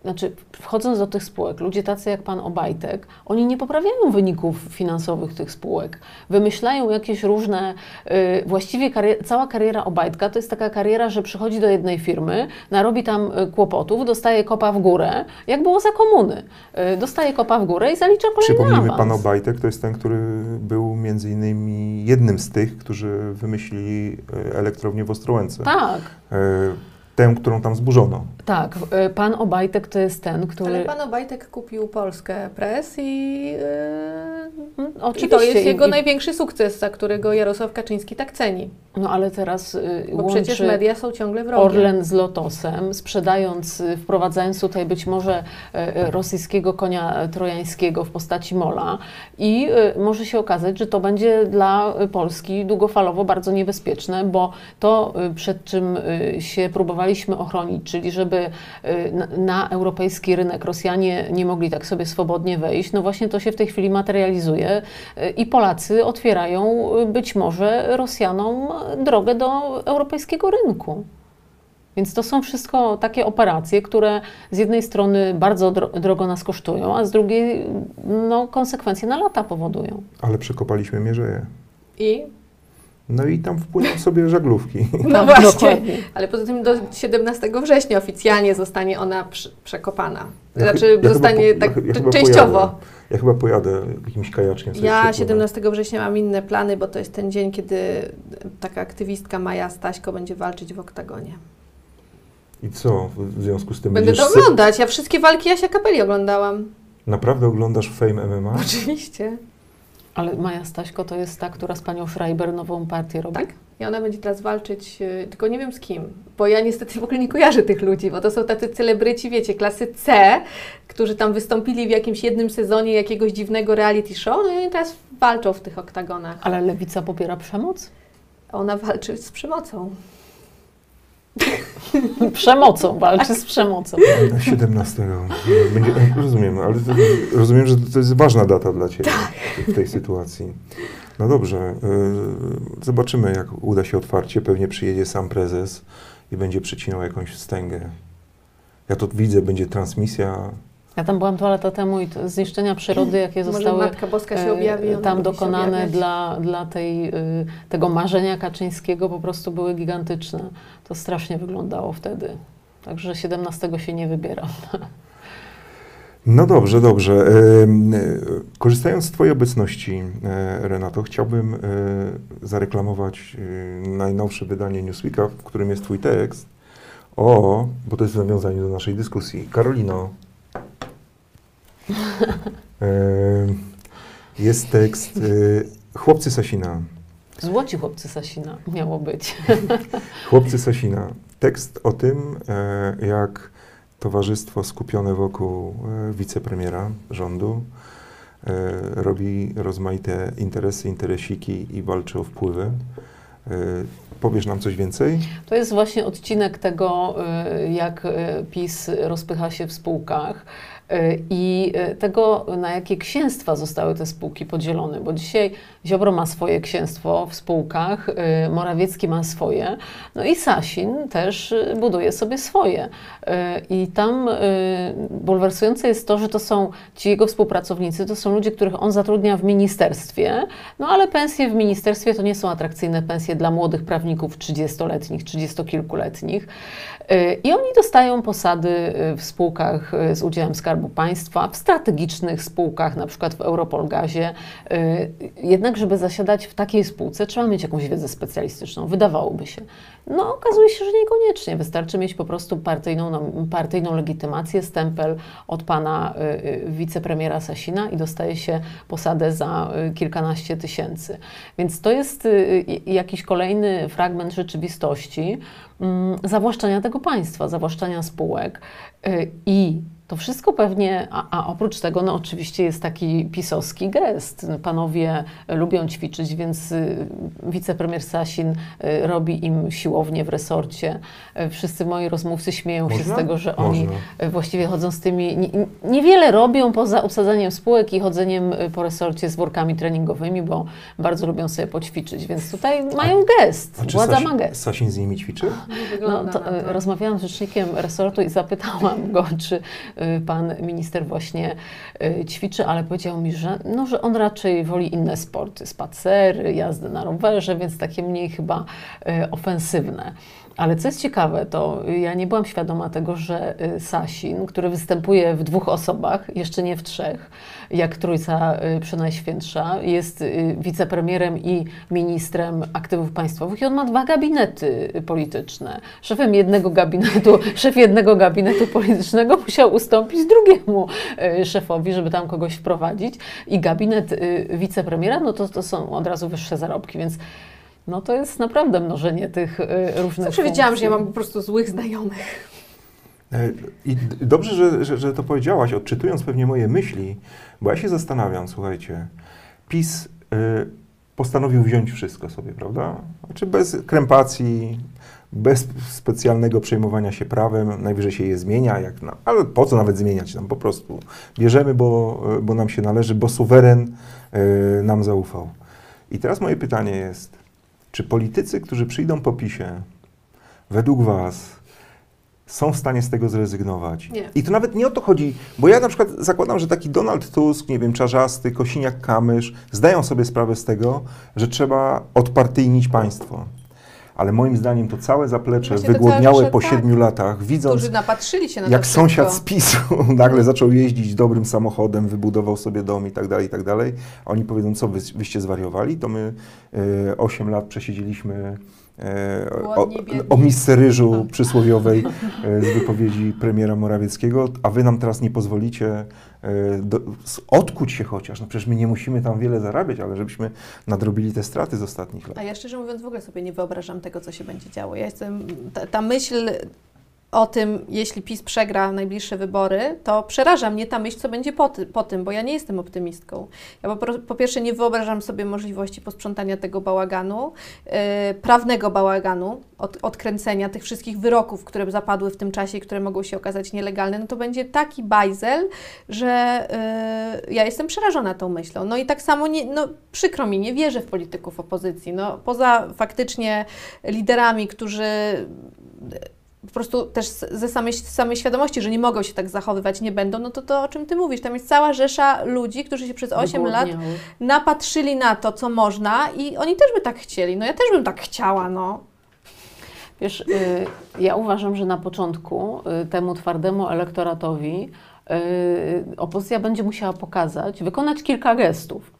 [SPEAKER 3] Znaczy, wchodząc do tych spółek, ludzie tacy jak pan Obajtek, oni nie poprawiają wyników finansowych tych spółek. Wymyślają jakieś różne, y, właściwie karier, cała kariera Obajtka to jest taka kariera, że przychodzi do jednej firmy, narobi tam y, kłopotów, dostaje kopa w górę, jak było za komuny. Y, dostaje kopa w górę i zalicza kolejny
[SPEAKER 2] Przypomnijmy,
[SPEAKER 3] awans.
[SPEAKER 2] pan Obajtek to jest ten, który był między innymi jednym z tych, którzy wymyślili e, elektrownię w Ostrołęce.
[SPEAKER 3] Tak,
[SPEAKER 2] E, Tę, którą tam zburzono.
[SPEAKER 3] Tak. Y, Pan Obajtek to jest ten, który...
[SPEAKER 4] Ale pan Obajtek kupił Polskę Press i, yy,
[SPEAKER 3] Mm,
[SPEAKER 4] i
[SPEAKER 3] Oczywiście.
[SPEAKER 4] to jest jego
[SPEAKER 3] i-
[SPEAKER 4] największy sukces, za którego Jarosław Kaczyński tak ceni.
[SPEAKER 3] No ale teraz y,
[SPEAKER 4] Bo przecież media są ciągle wrogie.
[SPEAKER 3] Orlen z Lotosem, sprzedając, y, wprowadzając tutaj być może e, rosyjskiego konia trojańskiego w postaci mola i y, może się okazać, że to będzie dla Polski długofalowo bardzo niebezpieczne, bo to, przed czym się próbowaliśmy ochronić, czyli żeby y, na, europejski rynek Rosjanie nie mogli tak sobie swobodnie wejść, no właśnie to się w tej chwili materializuje y, i Polacy otwierają y, być może Rosjanom drogę do europejskiego rynku. Więc to są wszystko takie operacje, które z jednej strony bardzo dro drogo nas kosztują, a z drugiej no, konsekwencje na lata powodują.
[SPEAKER 2] Ale przekopaliśmy mierzeję.
[SPEAKER 4] I?
[SPEAKER 2] No i tam wpłyną sobie żaglówki.
[SPEAKER 4] No właśnie.
[SPEAKER 3] dokładnie.
[SPEAKER 4] Ale poza tym do 17 września oficjalnie zostanie ona przy, przekopana.
[SPEAKER 2] Ja
[SPEAKER 4] Znaczy
[SPEAKER 2] ja
[SPEAKER 4] zostanie
[SPEAKER 2] po-
[SPEAKER 4] tak
[SPEAKER 2] ja chyba
[SPEAKER 4] częściowo.
[SPEAKER 2] Pojadę. Ja chyba pojadę jakimś kajaczkiem.
[SPEAKER 4] Ja
[SPEAKER 2] przepłynę.
[SPEAKER 4] 17 września mam inne plany, bo to jest ten dzień, kiedy taka aktywistka Maja Staśko będzie walczyć w oktagonie.
[SPEAKER 2] I co w związku z tym
[SPEAKER 4] Będę to oglądać. Ja wszystkie walki Jasia Kapeli oglądałam.
[SPEAKER 2] Naprawdę oglądasz Fame MMA?
[SPEAKER 4] Oczywiście.
[SPEAKER 3] Ale Maja Staśko to jest ta, która z panią Schreiber nową partię robi?
[SPEAKER 4] Tak. I ona będzie teraz walczyć, yy, tylko nie wiem z kim, bo ja niestety w ogóle nie kojarzę tych ludzi, bo to są tacy celebryci, wiecie, klasy C, którzy tam wystąpili w jakimś jednym sezonie jakiegoś dziwnego reality show, no i oni teraz walczą w tych oktagonach.
[SPEAKER 3] Ale lewica popiera przemoc?
[SPEAKER 4] Ona walczy z przemocą.
[SPEAKER 3] Przemocą, walczy z przemocą.
[SPEAKER 2] 17. Będzie, rozumiem, ale to, rozumiem, że to jest ważna data dla Ciebie w tej sytuacji. No dobrze, y, zobaczymy, jak uda się otwarcie. Pewnie przyjedzie sam prezes i będzie przycinał jakąś wstęgę. Ja to widzę, będzie transmisja.
[SPEAKER 3] Ja tam byłam dwa lata temu i to zniszczenia przyrody, jakie zostały
[SPEAKER 4] Matka Boska się
[SPEAKER 3] e,
[SPEAKER 4] objawi.
[SPEAKER 3] tam dokonane dla, dla tej, y, tego marzenia Kaczyńskiego po prostu były gigantyczne. To strasznie wyglądało wtedy. Także 17 się nie wybieram.
[SPEAKER 2] No dobrze, dobrze. Ym, y, Korzystając z Twojej obecności, e, Renato, chciałbym e, zareklamować e, najnowsze wydanie Newsweeka, w którym jest Twój tekst. O, bo to jest w nawiązaniu do naszej dyskusji. Karolino. Jest tekst e, Chłopcy Sasina.
[SPEAKER 3] Złoci chłopcy Sasina miało być.
[SPEAKER 2] Chłopcy Sasina. Tekst o tym, e, jak towarzystwo skupione wokół e, wicepremiera rządu e, robi rozmaite interesy, interesiki i walczy o wpływy. Powiesz nam coś więcej?
[SPEAKER 3] To jest właśnie odcinek tego, y, jak y, PiS rozpycha się w spółkach y, i tego, na jakie księstwa zostały te spółki podzielone, bo dzisiaj Ziobro ma swoje księstwo w spółkach, Morawiecki ma swoje, no i Sasin też buduje sobie swoje. I tam bulwersujące jest to, że to są ci jego współpracownicy, to są ludzie, których on zatrudnia w ministerstwie, no ale pensje w ministerstwie to nie są atrakcyjne pensje dla młodych prawników 30-letnich, 30-kilkuletnich. Y, I oni dostają posady y, w spółkach y, z udziałem Skarbu Państwa, w strategicznych spółkach, na przykład w Europolgazie. Jednak, żeby zasiadać w takiej spółce, trzeba mieć jakąś wiedzę specjalistyczną, wydawałoby się. No, okazuje się, że niekoniecznie. Wystarczy mieć po prostu partyjną, nom- partyjną legitymację, stempel od pana wicepremiera Sasina i dostaje się posadę za kilkanaście tysięcy. Więc to jest jakiś kolejny fragment rzeczywistości zawłaszczania tego państwa, zawłaszczania spółek y, i to wszystko pewnie, a, a oprócz tego, no oczywiście jest taki pisowski gest. Panowie lubią ćwiczyć, więc y, wicepremier Sasin y, robi im siłownię w resorcie. Y, Wszyscy moi rozmówcy śmieją się
[SPEAKER 2] Można?
[SPEAKER 3] z tego, że oni
[SPEAKER 2] Można.
[SPEAKER 3] właściwie chodzą z tymi, ni- ni- niewiele robią poza obsadzaniem spółek i chodzeniem po resorcie z workami treningowymi, bo bardzo lubią sobie poćwiczyć, więc tutaj mają gest.
[SPEAKER 2] A czy
[SPEAKER 3] Władza
[SPEAKER 2] Sasin,
[SPEAKER 3] ma gest.
[SPEAKER 2] Sasin z nimi ćwiczy?
[SPEAKER 4] Nie
[SPEAKER 3] No, to,
[SPEAKER 4] to.
[SPEAKER 3] rozmawiałam z rzecznikiem resortu i zapytałam go, czy pan minister właśnie e, ćwiczy, ale powiedział mi, że, no, że on raczej woli inne sporty, spacery, jazdy na rowerze, więc takie mniej chyba e, ofensywne. Ale co jest ciekawe, to ja nie byłam świadoma tego, że e, Sasin, który występuje w dwóch osobach, jeszcze nie w trzech, jak Trójca e, Przenajświętsza, jest e, wicepremierem i ministrem aktywów państwowych i on ma dwa gabinety polityczne. Szefem jednego gabinetu, szef jednego gabinetu politycznego musiał ustąpić drugiemu szefowi, żeby tam kogoś wprowadzić i gabinet wicepremiera, no to, to są od razu wyższe zarobki, więc no to jest naprawdę mnożenie tych e, różnych
[SPEAKER 4] Zawsze wiedziałam, że ja mam po prostu złych znajomych.
[SPEAKER 2] E, I dobrze, że, że, że to powiedziałaś, odczytując pewnie moje myśli, bo ja się zastanawiam, słuchajcie, PiS y, postanowił wziąć wszystko sobie, prawda? Znaczy bez krępacji, bez specjalnego przejmowania się prawem, najwyżej się je zmienia, jak, no, ale po co nawet zmieniać, tam po prostu bierzemy, bo, y, bo nam się należy, bo suweren y, nam zaufał. I teraz moje pytanie jest, czy politycy, którzy przyjdą po PiSie, według Was są w stanie z tego zrezygnować.
[SPEAKER 4] Nie.
[SPEAKER 2] I to nawet nie o to chodzi, bo ja na przykład zakładam, że taki Donald Tusk, nie wiem, Czarzasty, Kosiniak-Kamysz zdają sobie sprawę z tego, że trzeba odpartyjnić państwo. Ale moim zdaniem to całe zaplecze
[SPEAKER 4] Właśnie
[SPEAKER 2] wygłodniałe po
[SPEAKER 4] tak.
[SPEAKER 2] siedmiu latach, widząc
[SPEAKER 4] Którzy napatrzyli się na
[SPEAKER 2] jak sąsiad z. PiSu nagle zaczął jeździć dobrym samochodem, wybudował sobie dom i tak dalej, i tak dalej, a oni powiedzą, co wy, wyście zwariowali, to my e, 8 lat przesiedzieliśmy e, o, o misce ryżu przysłowiowej e, z wypowiedzi premiera Morawieckiego, a wy nam teraz nie pozwolicie do, s- odkuć się chociaż. No przecież my nie musimy tam wiele zarabiać, ale żebyśmy nadrobili te straty z ostatnich lat.
[SPEAKER 4] A ja szczerze mówiąc w ogóle sobie nie wyobrażam tego, co się będzie działo. Ja jestem, ta, ta myśl o tym, jeśli PiS przegra najbliższe wybory, to przeraża mnie ta myśl, co będzie po, ty, po tym, bo ja nie jestem optymistką. Ja po, po pierwsze nie wyobrażam sobie możliwości posprzątania tego bałaganu, e, prawnego bałaganu, od, odkręcenia tych wszystkich wyroków, które zapadły w tym czasie i które mogą się okazać nielegalne, no to będzie taki bajzel, że e, ja jestem przerażona tą myślą. No i tak samo, nie, no, przykro mi, nie wierzę w polityków opozycji. No, poza faktycznie liderami, którzy po prostu też ze samej, samej świadomości, że nie mogą się tak zachowywać, nie będą, no to to o czym Ty mówisz. Tam jest cała rzesza ludzi, którzy się przez 8 lat napatrzyli na to, co można i oni też by tak chcieli. No ja też bym tak chciała, no.
[SPEAKER 3] Wiesz, y, ja uważam, że na początku y, temu twardemu elektoratowi y, opozycja będzie musiała pokazać, wykonać kilka gestów,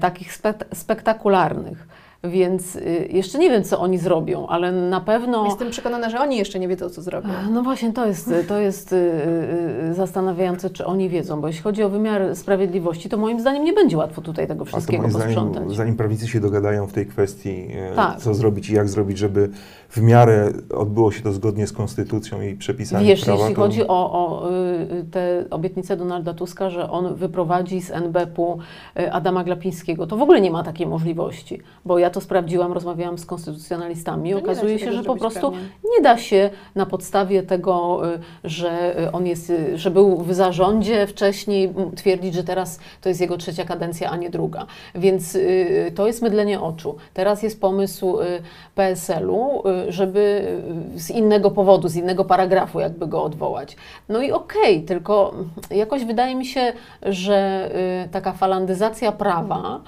[SPEAKER 3] takich spek- spektakularnych. Więc y, jeszcze nie wiem, co oni zrobią, ale na pewno.
[SPEAKER 4] Jestem przekonana, że oni jeszcze nie wiedzą, co zrobią.
[SPEAKER 3] No właśnie, to jest, to jest y, y, zastanawiające, czy oni wiedzą, bo jeśli chodzi o wymiar sprawiedliwości, to moim zdaniem nie będzie łatwo tutaj tego
[SPEAKER 2] A to
[SPEAKER 3] wszystkiego
[SPEAKER 2] moim
[SPEAKER 3] posprzątać.
[SPEAKER 2] zdaniem, zanim prawicy się dogadają w tej kwestii, e,
[SPEAKER 3] Tak.
[SPEAKER 2] co zrobić i jak zrobić, żeby w miarę odbyło się to zgodnie z konstytucją i przepisami
[SPEAKER 3] Wiesz,
[SPEAKER 2] prawa,
[SPEAKER 3] jeśli
[SPEAKER 2] to...
[SPEAKER 3] chodzi o, o y, te obietnice Donalda Tuska, że on wyprowadzi z NBP-u y, Adama Glapińskiego, to w ogóle nie ma takiej możliwości, bo ja to sprawdziłam, rozmawiałam z konstytucjonalistami
[SPEAKER 4] No
[SPEAKER 3] okazuje
[SPEAKER 4] się
[SPEAKER 3] się, że po prostu
[SPEAKER 4] prawnie.
[SPEAKER 3] nie da się na podstawie tego, y, że y, on jest, y, że był w zarządzie wcześniej twierdzić, że teraz to jest jego trzecia kadencja, a nie druga. Więc to jest mydlenie oczu. Teraz jest pomysł PSL-u, żeby z innego powodu, z innego paragrafu jakby go odwołać. No i okej, tylko jakoś wydaje mi się, że taka falandyzacja prawa,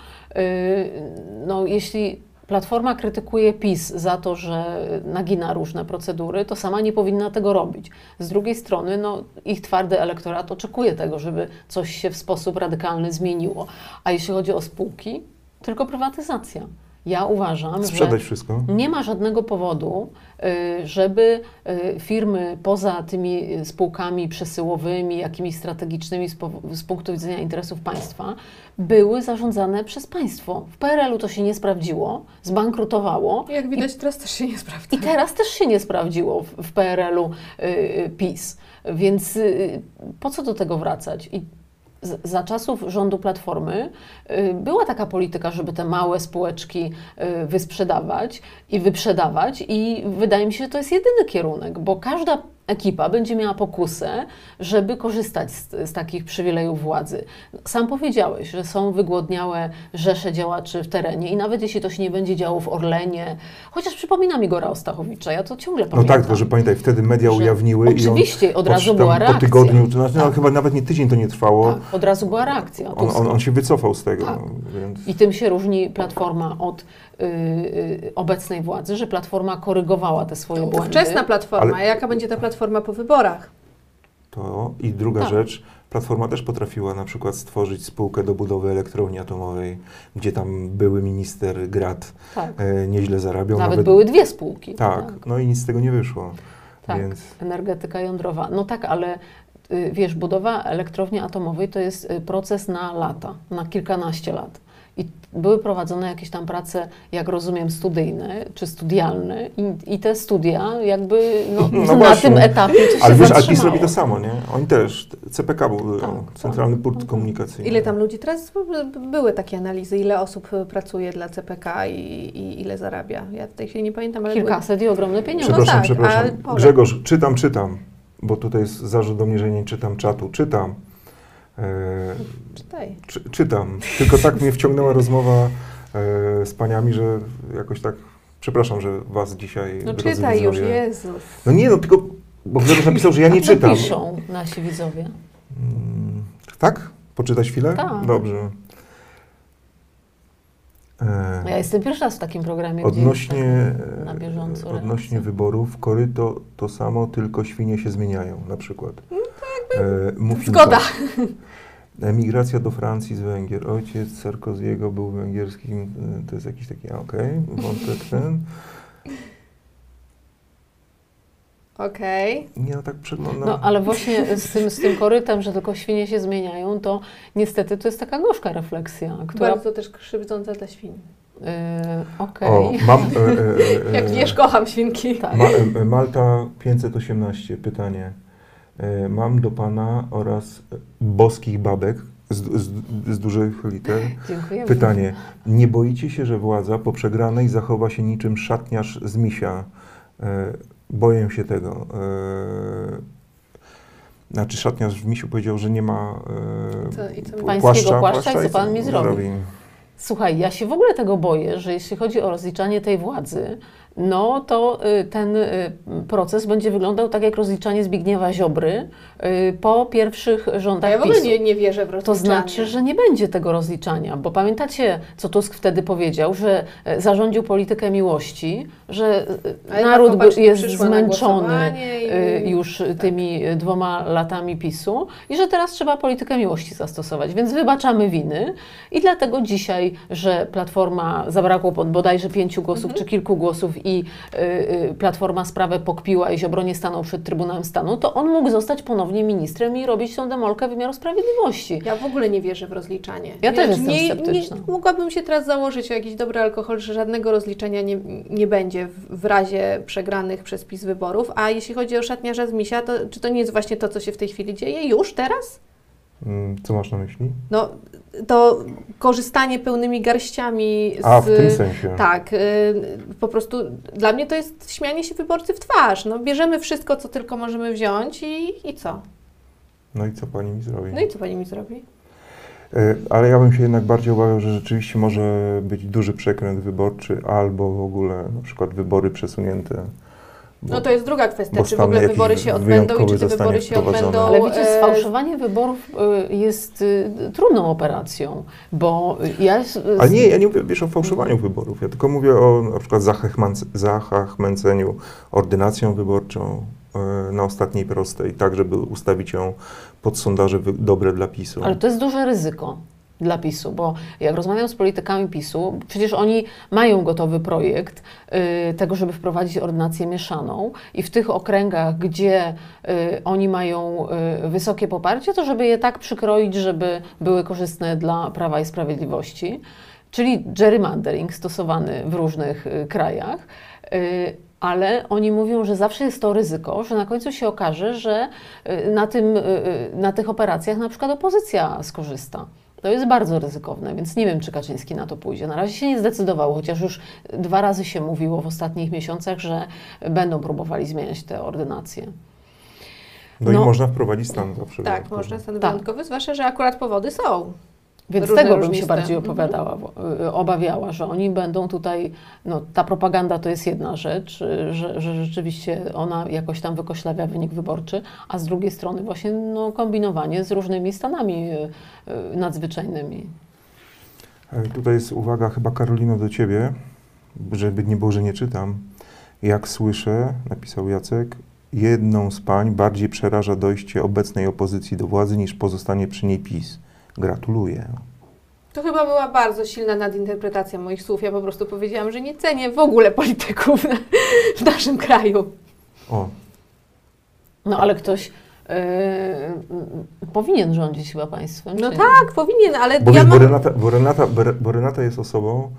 [SPEAKER 3] no jeśli Platforma krytykuje PiS za to, że nagina różne procedury, to sama nie powinna tego robić. Z drugiej strony, no, ich twardy elektorat oczekuje tego, żeby coś się w sposób radykalny zmieniło. A jeśli chodzi o spółki, tylko prywatyzacja. Ja uważam,
[SPEAKER 2] Sprzedać
[SPEAKER 3] że
[SPEAKER 2] wszystko.
[SPEAKER 3] nie ma żadnego powodu, y, żeby y, firmy poza tymi y, spółkami przesyłowymi, jakimiś strategicznymi z, punktu widzenia interesów państwa, były zarządzane przez państwo. W PRL-u to się nie sprawdziło, zbankrutowało.
[SPEAKER 4] Jak widać, teraz też się nie sprawdza.
[SPEAKER 3] I teraz też się nie sprawdziło w, w PRL-u y, PiS. Więc y, po co do tego wracać? I za czasów rządu Platformy y, była taka polityka, żeby te małe spółeczki y, wysprzedawać i wyprzedawać i wydaje mi się, że to jest jedyny kierunek, bo każda ekipa będzie miała pokusę, żeby korzystać z, z takich przywilejów władzy. Sam powiedziałeś, że są wygłodniałe rzesze działaczy w terenie i nawet jeśli to się nie będzie działo w Orlenie, chociaż przypomina mi Gora Ostachowicza, ja to ciągle
[SPEAKER 2] No
[SPEAKER 3] pamiętam.
[SPEAKER 2] tak, tylko że pamiętaj, wtedy media ujawniły
[SPEAKER 3] oczywiście,
[SPEAKER 2] i on
[SPEAKER 3] od razu
[SPEAKER 2] tam
[SPEAKER 3] była
[SPEAKER 2] po
[SPEAKER 3] reakcja.
[SPEAKER 2] tygodniu, to znaczy no,
[SPEAKER 3] Tak.
[SPEAKER 2] chyba nawet nie tydzień to nie trwało,
[SPEAKER 3] Tak, od razu była reakcja.
[SPEAKER 2] on, on, on się wycofał z tego,
[SPEAKER 3] Tak.
[SPEAKER 2] więc...
[SPEAKER 3] I tym się różni Platforma od obecnej władzy, że Platforma korygowała te swoje błędy.
[SPEAKER 4] Wczesna platforma.
[SPEAKER 2] Ale-
[SPEAKER 4] A jaka będzie ta platforma po wyborach?
[SPEAKER 2] To i druga
[SPEAKER 3] Tak.
[SPEAKER 2] rzecz, Platforma też potrafiła na przykład stworzyć spółkę do budowy elektrowni atomowej, gdzie tam były minister Grat
[SPEAKER 3] Tak.
[SPEAKER 2] e, nieźle zarabiał.
[SPEAKER 3] Nawet, były dwie spółki.
[SPEAKER 2] Tak, no i nic z tego nie wyszło.
[SPEAKER 3] Tak,
[SPEAKER 2] Więc
[SPEAKER 3] energetyka jądrowa. No tak, ale y, wiesz, budowa elektrowni atomowej to jest y, proces na lata, na kilkanaście lat. I były prowadzone jakieś tam prace, jak rozumiem, studyjne czy studialne i, i te studia jakby no,
[SPEAKER 2] No
[SPEAKER 3] na
[SPEAKER 2] właśnie.
[SPEAKER 3] tym etapie to się
[SPEAKER 2] Ale wiesz,
[SPEAKER 3] zatrzymało.
[SPEAKER 2] ALPIS robi to samo, nie? Oni też, CPK był
[SPEAKER 3] Tak,
[SPEAKER 2] o,
[SPEAKER 3] tak.
[SPEAKER 2] Centralny Port
[SPEAKER 3] Mhm.
[SPEAKER 2] Komunikacyjny.
[SPEAKER 4] Ile tam ludzi? Teraz były takie analizy, ile osób y, pracuje dla CPK i, i ile zarabia. Ja w tej chwili nie pamiętam, ale były-
[SPEAKER 3] Kilkaset i ogromne pieniądze.
[SPEAKER 4] No
[SPEAKER 2] Przepraszam,
[SPEAKER 4] tak,
[SPEAKER 2] przepraszam. Grzegorz, czytam, czytam, bo tutaj jest zarzut do mnie, że nie czytam czatu. Czytam. E,
[SPEAKER 4] Czytaj.
[SPEAKER 2] czy, czytam. Tylko tak mnie wciągnęła rozmowa e, z paniami, że jakoś tak, przepraszam, że was dzisiaj
[SPEAKER 4] No czytaj już, Jezus.
[SPEAKER 2] No nie, no tylko Bo Grzegorz napisał, że ja nie czytam.
[SPEAKER 3] piszą nasi widzowie?
[SPEAKER 2] Mm, Tak? Poczytać chwilę?
[SPEAKER 3] Tak.
[SPEAKER 2] Dobrze. E,
[SPEAKER 3] Ja jestem pierwszy raz w takim programie,
[SPEAKER 2] Odnośnie,
[SPEAKER 3] tak na bieżąco
[SPEAKER 2] e, odnośnie
[SPEAKER 3] reakcja.
[SPEAKER 2] wyborów, koryto to samo, tylko świnie się zmieniają, na przykład. E, Mufinka.
[SPEAKER 4] Zgoda.
[SPEAKER 2] Emigracja do Francji z Węgier. Ojciec Sarkoziego był węgierskim, e, to jest jakiś taki, okej, wątek ten.
[SPEAKER 4] Okej.
[SPEAKER 2] Nie, no tak przeglądam.
[SPEAKER 3] No ale właśnie z tym, z tym korytem, że tylko świnie się zmieniają, to niestety to jest taka gorzka refleksja, która...
[SPEAKER 4] Bardzo też krzywdząca dla świn.
[SPEAKER 3] Yy, Okej.
[SPEAKER 2] O, mam... E, e, e,
[SPEAKER 4] Jak wiesz, kocham świnki.
[SPEAKER 3] Tak.
[SPEAKER 2] Ma, e, Malta 518, pytanie. E, Mam do Pana oraz boskich babek z, z, z dużych liter
[SPEAKER 3] Dziękujemy.
[SPEAKER 2] pytanie. Nie boicie się, że władza po przegranej zachowa się niczym szatniarz z misia? Boję się tego. E, Znaczy szatniarz w misiu powiedział, że nie ma e,
[SPEAKER 4] Co- i co mi-
[SPEAKER 3] Pańskiego płaszcza i co pan mi zrobi? Słuchaj, ja się w ogóle tego boję, że jeśli chodzi o rozliczanie tej władzy, no to y, ten y, proces będzie wyglądał tak jak rozliczanie Zbigniewa Ziobry y, po pierwszych
[SPEAKER 4] A
[SPEAKER 3] rządach
[SPEAKER 4] ja w ogóle nie, nie wierzę w
[SPEAKER 3] To
[SPEAKER 4] rozliczanie.
[SPEAKER 3] znaczy, że nie będzie tego rozliczania, bo pamiętacie, co Tusk wtedy powiedział, że e, zarządził politykę miłości, że
[SPEAKER 4] Ale
[SPEAKER 3] naród jest zmęczony
[SPEAKER 4] i-
[SPEAKER 3] e, już tymi e, dwoma latami PiSu i że teraz trzeba politykę miłości zastosować, więc wybaczamy winy i dlatego dzisiaj, że Platforma zabrakło bodajże pięciu głosów
[SPEAKER 4] Mhm.
[SPEAKER 3] czy kilku głosów i e, e, Platforma sprawę pokpiła i Ziobro nie stanął przed Trybunałem Stanu, to on mógł zostać ponownie ministrem i robić tą demolkę wymiaru sprawiedliwości.
[SPEAKER 4] Ja w ogóle nie wierzę w rozliczanie.
[SPEAKER 3] Ja też jestem
[SPEAKER 4] nie,
[SPEAKER 3] sceptyczna.
[SPEAKER 4] Nie, mogłabym się teraz założyć o jakiś dobry alkohol, że żadnego rozliczenia nie, nie będzie w, w razie przegranych przez PiS wyborów. A jeśli chodzi o szatniarza z misia, to czy to nie jest właśnie to, co się w tej chwili dzieje? Już teraz?
[SPEAKER 2] Mm, Co masz na myśli?
[SPEAKER 4] No, to korzystanie pełnymi garściami z...
[SPEAKER 2] A, w tym sensie.
[SPEAKER 4] Tak, y, po prostu dla mnie to jest śmianie się wyborcy w twarz. No, bierzemy wszystko, co tylko możemy wziąć i, i co?
[SPEAKER 2] No i co Pani mi zrobi?
[SPEAKER 4] No i co pani mi zrobi?
[SPEAKER 2] E, Ale ja bym się jednak bardziej obawiał, że rzeczywiście może być duży przekręt wyborczy albo w ogóle na przykład wybory przesunięte. Bo-
[SPEAKER 4] No to jest druga kwestia, czy w ogóle wybory się odbędą i czy te wybory się odbędą.
[SPEAKER 3] Ale wiecie,
[SPEAKER 4] e,
[SPEAKER 3] sfałszowanie wyborów y, jest y, trudną operacją, bo ja... z-
[SPEAKER 2] Ale nie, ja nie mówię wiesz, o fałszowaniu wyborów. Ja tylko mówię o na przykład zachachmęceniu ordynacją wyborczą e, na ostatniej prostej, tak żeby ustawić ją pod sondaże dobre dla PiSu.
[SPEAKER 3] Ale to jest duże ryzyko dla PiSu, bo jak rozmawiam z politykami PiSu, przecież oni mają gotowy projekt y, tego, żeby wprowadzić ordynację mieszaną i w tych okręgach, gdzie y, oni mają y, wysokie poparcie, to żeby je tak przykroić, żeby były korzystne dla Prawa i Sprawiedliwości, czyli gerrymandering stosowany w różnych y, krajach. Y, ale oni mówią, że zawsze jest to ryzyko, że na końcu się okaże, że y, na, tym, na tych operacjach na przykład opozycja skorzysta. To jest bardzo ryzykowne, więc nie wiem, czy Kaczyński na to pójdzie. Na razie się nie zdecydował, chociaż już dwa razy się mówiło w ostatnich miesiącach, że będą próbowali zmieniać te ordynacje.
[SPEAKER 2] no,
[SPEAKER 3] no.
[SPEAKER 2] i można wprowadzić stan zawsze.
[SPEAKER 4] Tak,
[SPEAKER 2] wyjątkowy.
[SPEAKER 4] można stan
[SPEAKER 3] Tak.
[SPEAKER 4] wyjątkowy, zwłaszcza, że akurat powody są.
[SPEAKER 3] Więc
[SPEAKER 4] Różne,
[SPEAKER 3] tego bym się bardziej
[SPEAKER 4] Mhm.
[SPEAKER 3] opowiadała, y, obawiała, że oni będą tutaj, no ta propaganda to jest jedna rzecz, y, że, że rzeczywiście ona jakoś tam wykoślawia wynik wyborczy, a z drugiej strony właśnie no, kombinowanie z różnymi stanami y, nadzwyczajnymi.
[SPEAKER 2] E, Tutaj jest uwaga chyba Karolino do Ciebie, żeby nie było, że nie czytam. Jak słyszę, napisał Jacek, jedną z pań bardziej przeraża dojście obecnej opozycji do władzy niż pozostanie przy niej PiS. Gratuluję.
[SPEAKER 4] To chyba była bardzo silna nadinterpretacja moich słów. Ja po prostu powiedziałam, że nie cenię w ogóle polityków na, w naszym kraju.
[SPEAKER 2] O,
[SPEAKER 3] No ale ktoś y, y, powinien rządzić chyba państwem.
[SPEAKER 4] No
[SPEAKER 3] czy-
[SPEAKER 4] tak, powinien, ale
[SPEAKER 2] bo,
[SPEAKER 4] ja
[SPEAKER 2] wiesz, bo,
[SPEAKER 4] mam...
[SPEAKER 2] Renata, bo, Renata, bo- bo Renata jest osobą,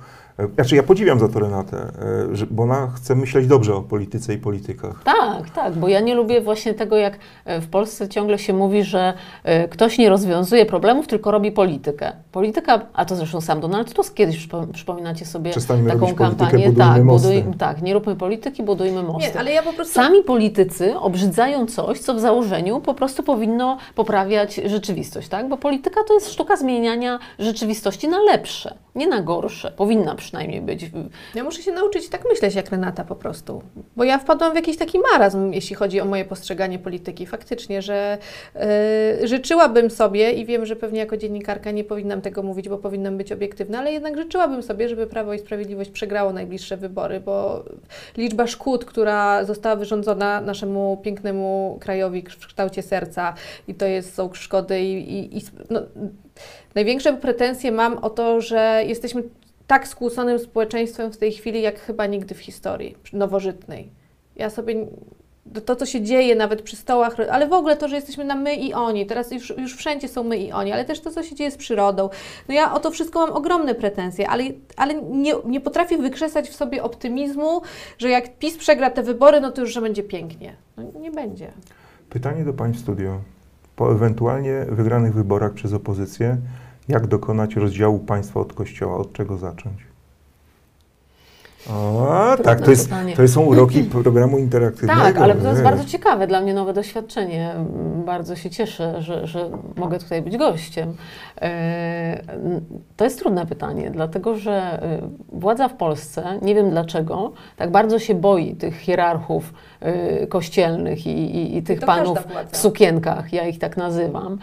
[SPEAKER 2] znaczy ja podziwiam za to Renatę, e, bo ona chce myśleć dobrze o polityce i politykach.
[SPEAKER 3] Tak, tak, bo ja nie lubię właśnie tego, jak e, w Polsce ciągle się mówi, że e, ktoś nie rozwiązuje problemów, tylko robi politykę. Polityka, a to zresztą sam Donald Tusk kiedyś, przypo- przypominacie sobie
[SPEAKER 2] Przestańmy
[SPEAKER 3] taką kampanię. tak, buduj, tak, nie róbmy polityki, budujmy mosty.
[SPEAKER 4] Nie, ale ja po prostu...
[SPEAKER 3] Sami politycy obrzydzają coś, co w założeniu po prostu powinno poprawiać rzeczywistość, tak? Bo polityka to jest sztuka zmieniania rzeczywistości na lepsze. Nie na gorsze, powinna przynajmniej być.
[SPEAKER 4] Ja muszę się nauczyć tak myśleć jak Renata po prostu. Bo ja wpadłam w jakiś taki marazm, jeśli chodzi o moje postrzeganie polityki. Faktycznie, że yy, życzyłabym sobie i wiem, że pewnie jako dziennikarka nie powinnam tego mówić, bo powinnam być obiektywna, ale jednak życzyłabym sobie, żeby Prawo i Sprawiedliwość przegrało najbliższe wybory, bo liczba szkód, która została wyrządzona naszemu pięknemu krajowi w kształcie serca i to jest, są szkody i, i, i no, największe pretensje mam o to, że jesteśmy tak skłóconym społeczeństwem w tej chwili, jak chyba nigdy w historii nowożytnej. Ja sobie to, co się dzieje nawet przy stołach, ale w ogóle to, że jesteśmy na my i oni, teraz już, już wszędzie są my i oni, ale też to, co się dzieje z przyrodą. No ja o to wszystko mam ogromne pretensje, ale, ale nie, nie potrafię wykrzesać w sobie optymizmu, że jak PiS przegra te wybory, no to już, że będzie pięknie. No nie będzie.
[SPEAKER 2] Pytanie do Pań w studio. Po ewentualnie wygranych wyborach przez opozycję, jak dokonać rozdziału państwa od kościoła? Od czego zacząć? O, tak, to, jest, to są uroki programu interaktywnego.
[SPEAKER 3] Tak, ale to jest bardzo ciekawe, dla mnie nowe doświadczenie. Bardzo się cieszę, że, że mogę tutaj być gościem. E, to jest trudne pytanie, dlatego że e, władza w Polsce, nie wiem dlaczego, tak bardzo się boi tych hierarchów kościelnych i, i, i tych panów w sukienkach, ja ich tak nazywam,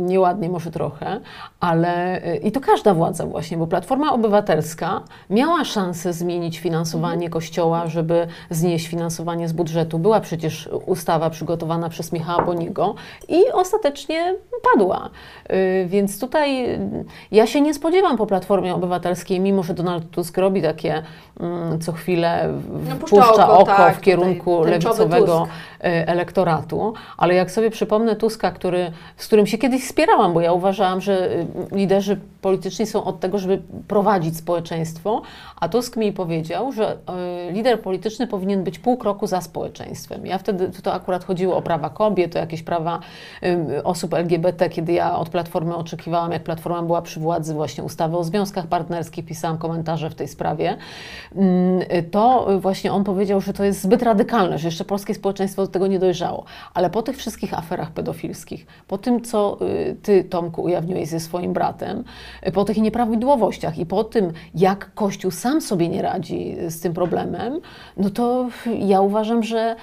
[SPEAKER 3] nieładnie może trochę, ale i to każda władza właśnie, bo Platforma Obywatelska miała szansę zmienić finansowanie mhm. Kościoła, żeby znieść finansowanie z budżetu. Była przecież ustawa przygotowana przez Michała Boniego i ostatecznie padła, więc tutaj ja się nie spodziewam po Platformie Obywatelskiej, mimo że Donald Tusk robi takie mm, co chwilę no, puszcza, puszcza oko, tak, w kierunku lewicowego Tusk. E, elektoratu, ale jak sobie przypomnę Tuska, który, z którym się kiedyś spierałam, bo ja uważałam, że y, liderzy polityczni są od tego, żeby prowadzić społeczeństwo, a Tusk mi powiedział, że y, lider polityczny powinien być pół kroku za społeczeństwem. Ja wtedy, to akurat chodziło o prawa kobiet, o jakieś prawa y, osób LGBT, kiedy ja od Platformy oczekiwałam, jak Platforma była przy władzy, właśnie ustawy o związkach partnerskich, pisałam komentarze w tej sprawie, mm, to właśnie on powiedział, że to jest zbyt radykalne, że jeszcze polskie społeczeństwo do tego nie dojrzało. Ale po tych wszystkich aferach pedofilskich, po tym, co y, ty, Tomku, ujawniłeś ze swoim bratem, y, po tych nieprawidłowościach i po tym, jak Kościół sam sobie nie radzi z tym problemem, no to ja uważam, że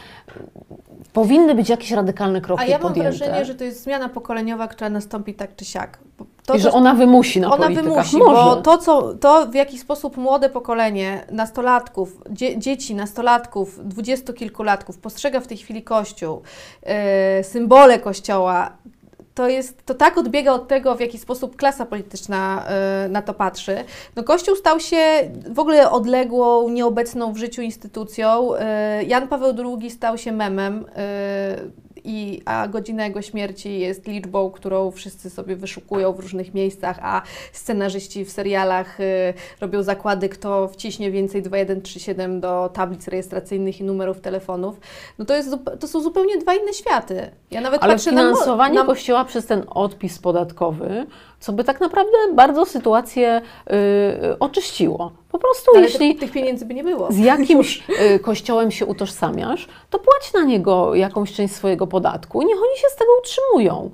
[SPEAKER 3] powinny być jakieś radykalne kroki
[SPEAKER 4] A ja
[SPEAKER 3] mam
[SPEAKER 4] podjęte. wrażenie, że to jest zmiana pokoleniowa, która nastąpi tak czy siak.
[SPEAKER 3] To, I że ona wymusi na
[SPEAKER 4] Ona
[SPEAKER 3] politykach.
[SPEAKER 4] wymusi,
[SPEAKER 3] Może.
[SPEAKER 4] bo to, co, to w jaki sposób młode pokolenie nastolatków, dzie, dzieci, nastolatków, dwudziestokilkulatków postrzega w tej chwili Kościół, yy, symbole Kościoła, to jest, to tak odbiega od tego, w jaki sposób klasa polityczna y, na to patrzy. No Kościół stał się w ogóle odległą, nieobecną w życiu instytucją. Y, Jan Paweł II stał się memem. Y, i, a godzina jego śmierci jest liczbą, którą wszyscy sobie wyszukują w różnych miejscach, a scenarzyści w serialach y, robią zakłady, kto wciśnie więcej 2137 do tablic rejestracyjnych i numerów telefonów. No to, jest, to są zupełnie dwa inne światy.
[SPEAKER 3] Ja nawet Ale finansowanie na... Kościoła przez ten odpis podatkowy, co by tak naprawdę bardzo sytuację y, oczyściło. Po prostu
[SPEAKER 4] Ale
[SPEAKER 3] jeśli
[SPEAKER 4] tych pieniędzy by nie było.
[SPEAKER 3] z jakimś y, kościołem się utożsamiasz, to płać na niego jakąś część swojego podatku i niech oni się z tego utrzymują.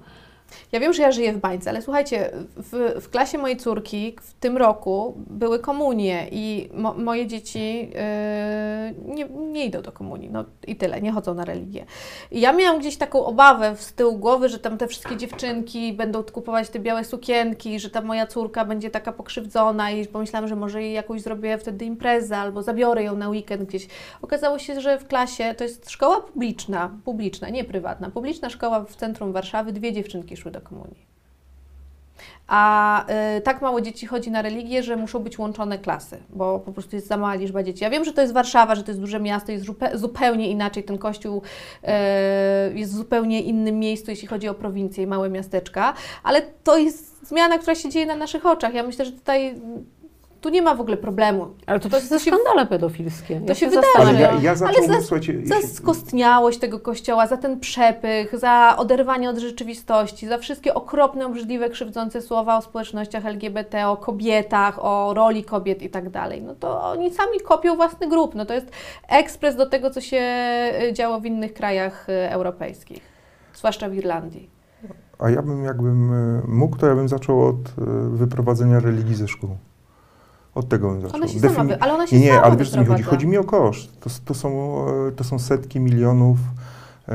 [SPEAKER 4] Ja wiem, że ja żyję w bańce, ale słuchajcie, w, w klasie mojej córki w tym roku były komunie i mo, moje dzieci yy, nie, nie idą do komunii, no i tyle, nie chodzą na religię. I ja miałam gdzieś taką obawę z tyłu głowy, że tam te wszystkie dziewczynki będą kupować te białe sukienki, że ta moja córka będzie taka pokrzywdzona i pomyślałam, że może jej jakąś zrobię wtedy imprezę albo zabiorę ją na weekend gdzieś. Okazało się, że w klasie to jest szkoła publiczna, publiczna, nie prywatna, publiczna szkoła w centrum Warszawy, dwie dziewczynki szły do komunii. A y, tak mało dzieci chodzi na religię, że muszą być łączone klasy, bo po prostu jest za mała liczba dzieci. Ja wiem, że to jest Warszawa, że to jest duże miasto, jest zupełnie inaczej. Ten kościół y, jest w zupełnie innym miejscu, jeśli chodzi o prowincję i małe miasteczka, ale to jest zmiana, która się dzieje na naszych oczach. Ja myślę, że tutaj tu nie ma w ogóle problemu.
[SPEAKER 3] Ale to, to jest skandale pedofilskie.
[SPEAKER 4] To ja się, się wydarzy.
[SPEAKER 2] Ale ja, ja
[SPEAKER 4] Ale za, za skostniałość tego kościoła, za ten przepych, za oderwanie od rzeczywistości, za wszystkie okropne, obrzydliwe, krzywdzące słowa o społecznościach LGBT, o kobietach, o roli kobiet i tak dalej. No to oni sami kopią własny grup. No to jest ekspres do tego, co się y, działo w innych krajach y, europejskich, zwłaszcza w Irlandii.
[SPEAKER 2] A ja bym, jakbym y, mógł, to ja bym zaczął od wyprowadzenia religii ze szkół. Od tego bym zaczął.
[SPEAKER 4] Ona się sama, ale ona się
[SPEAKER 2] Nie, nie,
[SPEAKER 4] sama
[SPEAKER 2] ale wiesz co mi chodzi? Chodzi mi o koszt. To, to, są, e, to są setki milionów e,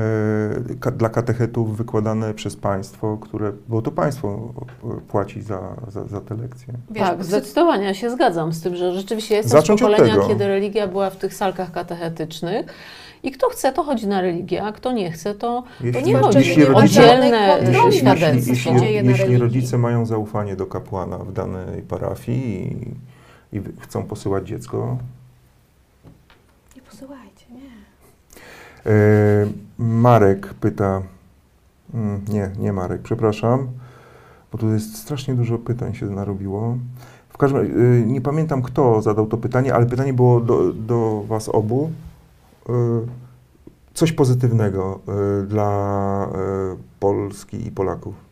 [SPEAKER 2] ka, dla katechetów wykładane przez państwo, które, bo to państwo e, płaci za, za, za te lekcje.
[SPEAKER 4] Wiesz,
[SPEAKER 3] tak, zdecydowanie ja się zgadzam z tym, że rzeczywiście jestem
[SPEAKER 2] Zacząć
[SPEAKER 3] z pokolenia, kiedy religia była w tych salkach katechetycznych. I kto chce, to chodzi na religię, a kto nie chce, to, to
[SPEAKER 2] Jeśli-
[SPEAKER 3] nie chodzi.
[SPEAKER 2] jeśli
[SPEAKER 3] o
[SPEAKER 2] rodzice-
[SPEAKER 3] Oddzielne
[SPEAKER 2] Jeśli, jeśli, jeśli rodzice mają zaufanie do kapłana w danej parafii i, i chcą posyłać dziecko,
[SPEAKER 4] Nie posyłajcie, nie.
[SPEAKER 2] E, Marek pyta. Mm, Nie, nie Marek, przepraszam, bo tu jest strasznie dużo pytań się narobiło. W każdym razie, y, nie pamiętam kto zadał to pytanie, ale pytanie było do, do Was obu. Y, Coś pozytywnego y, dla Polski i Polaków.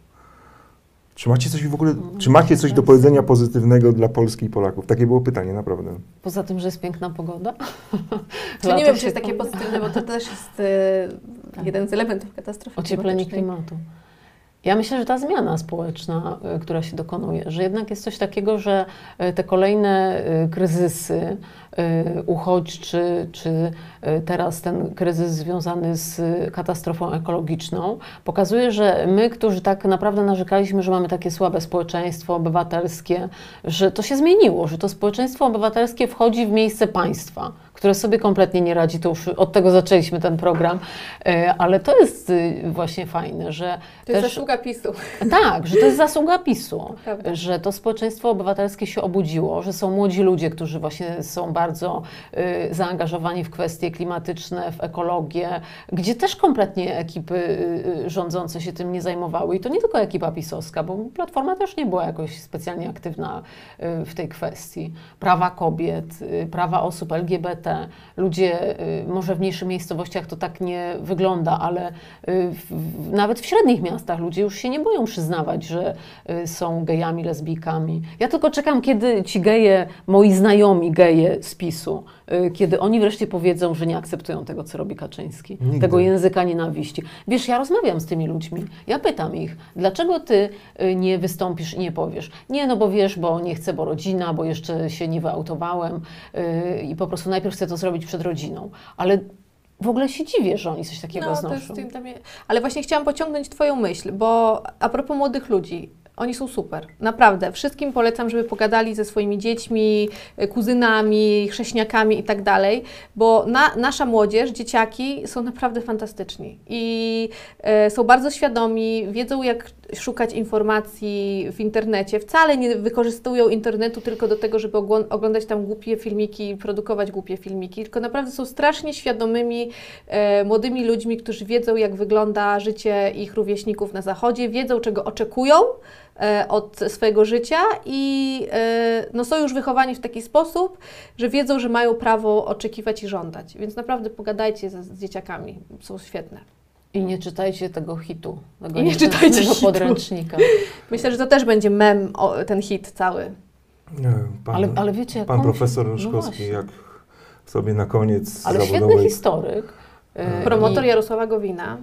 [SPEAKER 2] Czy macie coś w ogóle, czy macie coś do powiedzenia pozytywnego dla Polski i Polaków? Takie było pytanie, naprawdę.
[SPEAKER 3] Poza tym, że jest piękna pogoda.
[SPEAKER 4] Czy nie wiem, czy jest takie pozytywne, bo to też jest e,
[SPEAKER 3] Tak.
[SPEAKER 4] jeden z elementów katastrofy
[SPEAKER 3] Ocieplenie klimatu. Ja myślę, że ta zmiana społeczna, y, która się dokonuje, że jednak jest coś takiego, że y, te kolejne y, kryzysy, uchodźczy, czy teraz ten kryzys związany z katastrofą ekologiczną, pokazuje, że my, którzy tak naprawdę narzekaliśmy, że mamy takie słabe społeczeństwo obywatelskie, że to się zmieniło, że to społeczeństwo obywatelskie wchodzi w miejsce państwa, które sobie kompletnie nie radzi. To już od tego zaczęliśmy ten program, y, ale to jest y, właśnie fajne, że
[SPEAKER 4] To jest
[SPEAKER 3] też
[SPEAKER 4] zasługa PiSu.
[SPEAKER 3] tak, że to jest zasługa PiSu, że to społeczeństwo obywatelskie się obudziło, że są młodzi ludzie, którzy właśnie są bardzo y, zaangażowani w kwestie klimatyczne, w ekologię, gdzie też kompletnie ekipy rządzące się tym nie zajmowały. I to nie tylko ekipa pisowska, bo Platforma też nie była jakoś specjalnie aktywna w tej kwestii. Prawa kobiet, prawa osób LGBT. Ludzie, y, może w mniejszych miejscowościach to tak nie wygląda, ale y, w, nawet w średnich miastach ludzie już się nie boją przyznawać, że y, są gejami, lesbijkami. Ja tylko czekam, kiedy ci geje, moi znajomi geje z PiSu, kiedy oni wreszcie powiedzą, że nie akceptują tego, co robi Kaczyński,
[SPEAKER 2] Nigdy.
[SPEAKER 3] tego języka nienawiści. Wiesz, ja rozmawiam z tymi ludźmi, ja pytam ich, dlaczego ty y, nie wystąpisz i nie powiesz? Nie, no bo wiesz, bo nie chcę, bo rodzina, bo jeszcze się nie wyautowałem y, i po prostu najpierw chcę to zrobić przed rodziną. Ale w ogóle się dziwię, że oni coś takiego
[SPEAKER 4] No, to
[SPEAKER 3] znoszą.
[SPEAKER 4] jest, ale właśnie chciałam pociągnąć Twoją myśl, bo a propos młodych ludzi, oni są super, naprawdę. Wszystkim polecam, żeby pogadali ze swoimi dziećmi, y, kuzynami, chrześniakami i tak dalej, bo na, nasza młodzież, dzieciaki są naprawdę fantastyczni i e, są bardzo świadomi, wiedzą jak szukać informacji w internecie. Wcale nie wykorzystują internetu tylko do tego, żeby oglądać tam głupie filmiki, produkować głupie filmiki, tylko naprawdę są strasznie świadomymi e, młodymi ludźmi, którzy wiedzą, jak wygląda życie ich rówieśników na Zachodzie, wiedzą, czego oczekują e, od swojego życia i e, no, są już wychowani w taki sposób, że wiedzą, że mają prawo oczekiwać i żądać. Więc naprawdę pogadajcie z, z dzieciakami, są świetne.
[SPEAKER 3] I nie czytajcie tego hitu, tego
[SPEAKER 4] I nie czytajcie hitu.
[SPEAKER 3] podręcznika.
[SPEAKER 4] Myślę, że to też będzie mem, o, ten hit cały.
[SPEAKER 2] Nie, Pan,
[SPEAKER 3] Ale, ale wiecie, jak
[SPEAKER 2] pan
[SPEAKER 3] on-
[SPEAKER 2] profesor
[SPEAKER 3] no
[SPEAKER 2] Roszkowski,
[SPEAKER 3] właśnie.
[SPEAKER 2] jak sobie na koniec
[SPEAKER 3] Ale świetny
[SPEAKER 2] zawodowej
[SPEAKER 3] historyk. y,
[SPEAKER 4] Promotor
[SPEAKER 3] i-
[SPEAKER 4] Jarosława Gowina.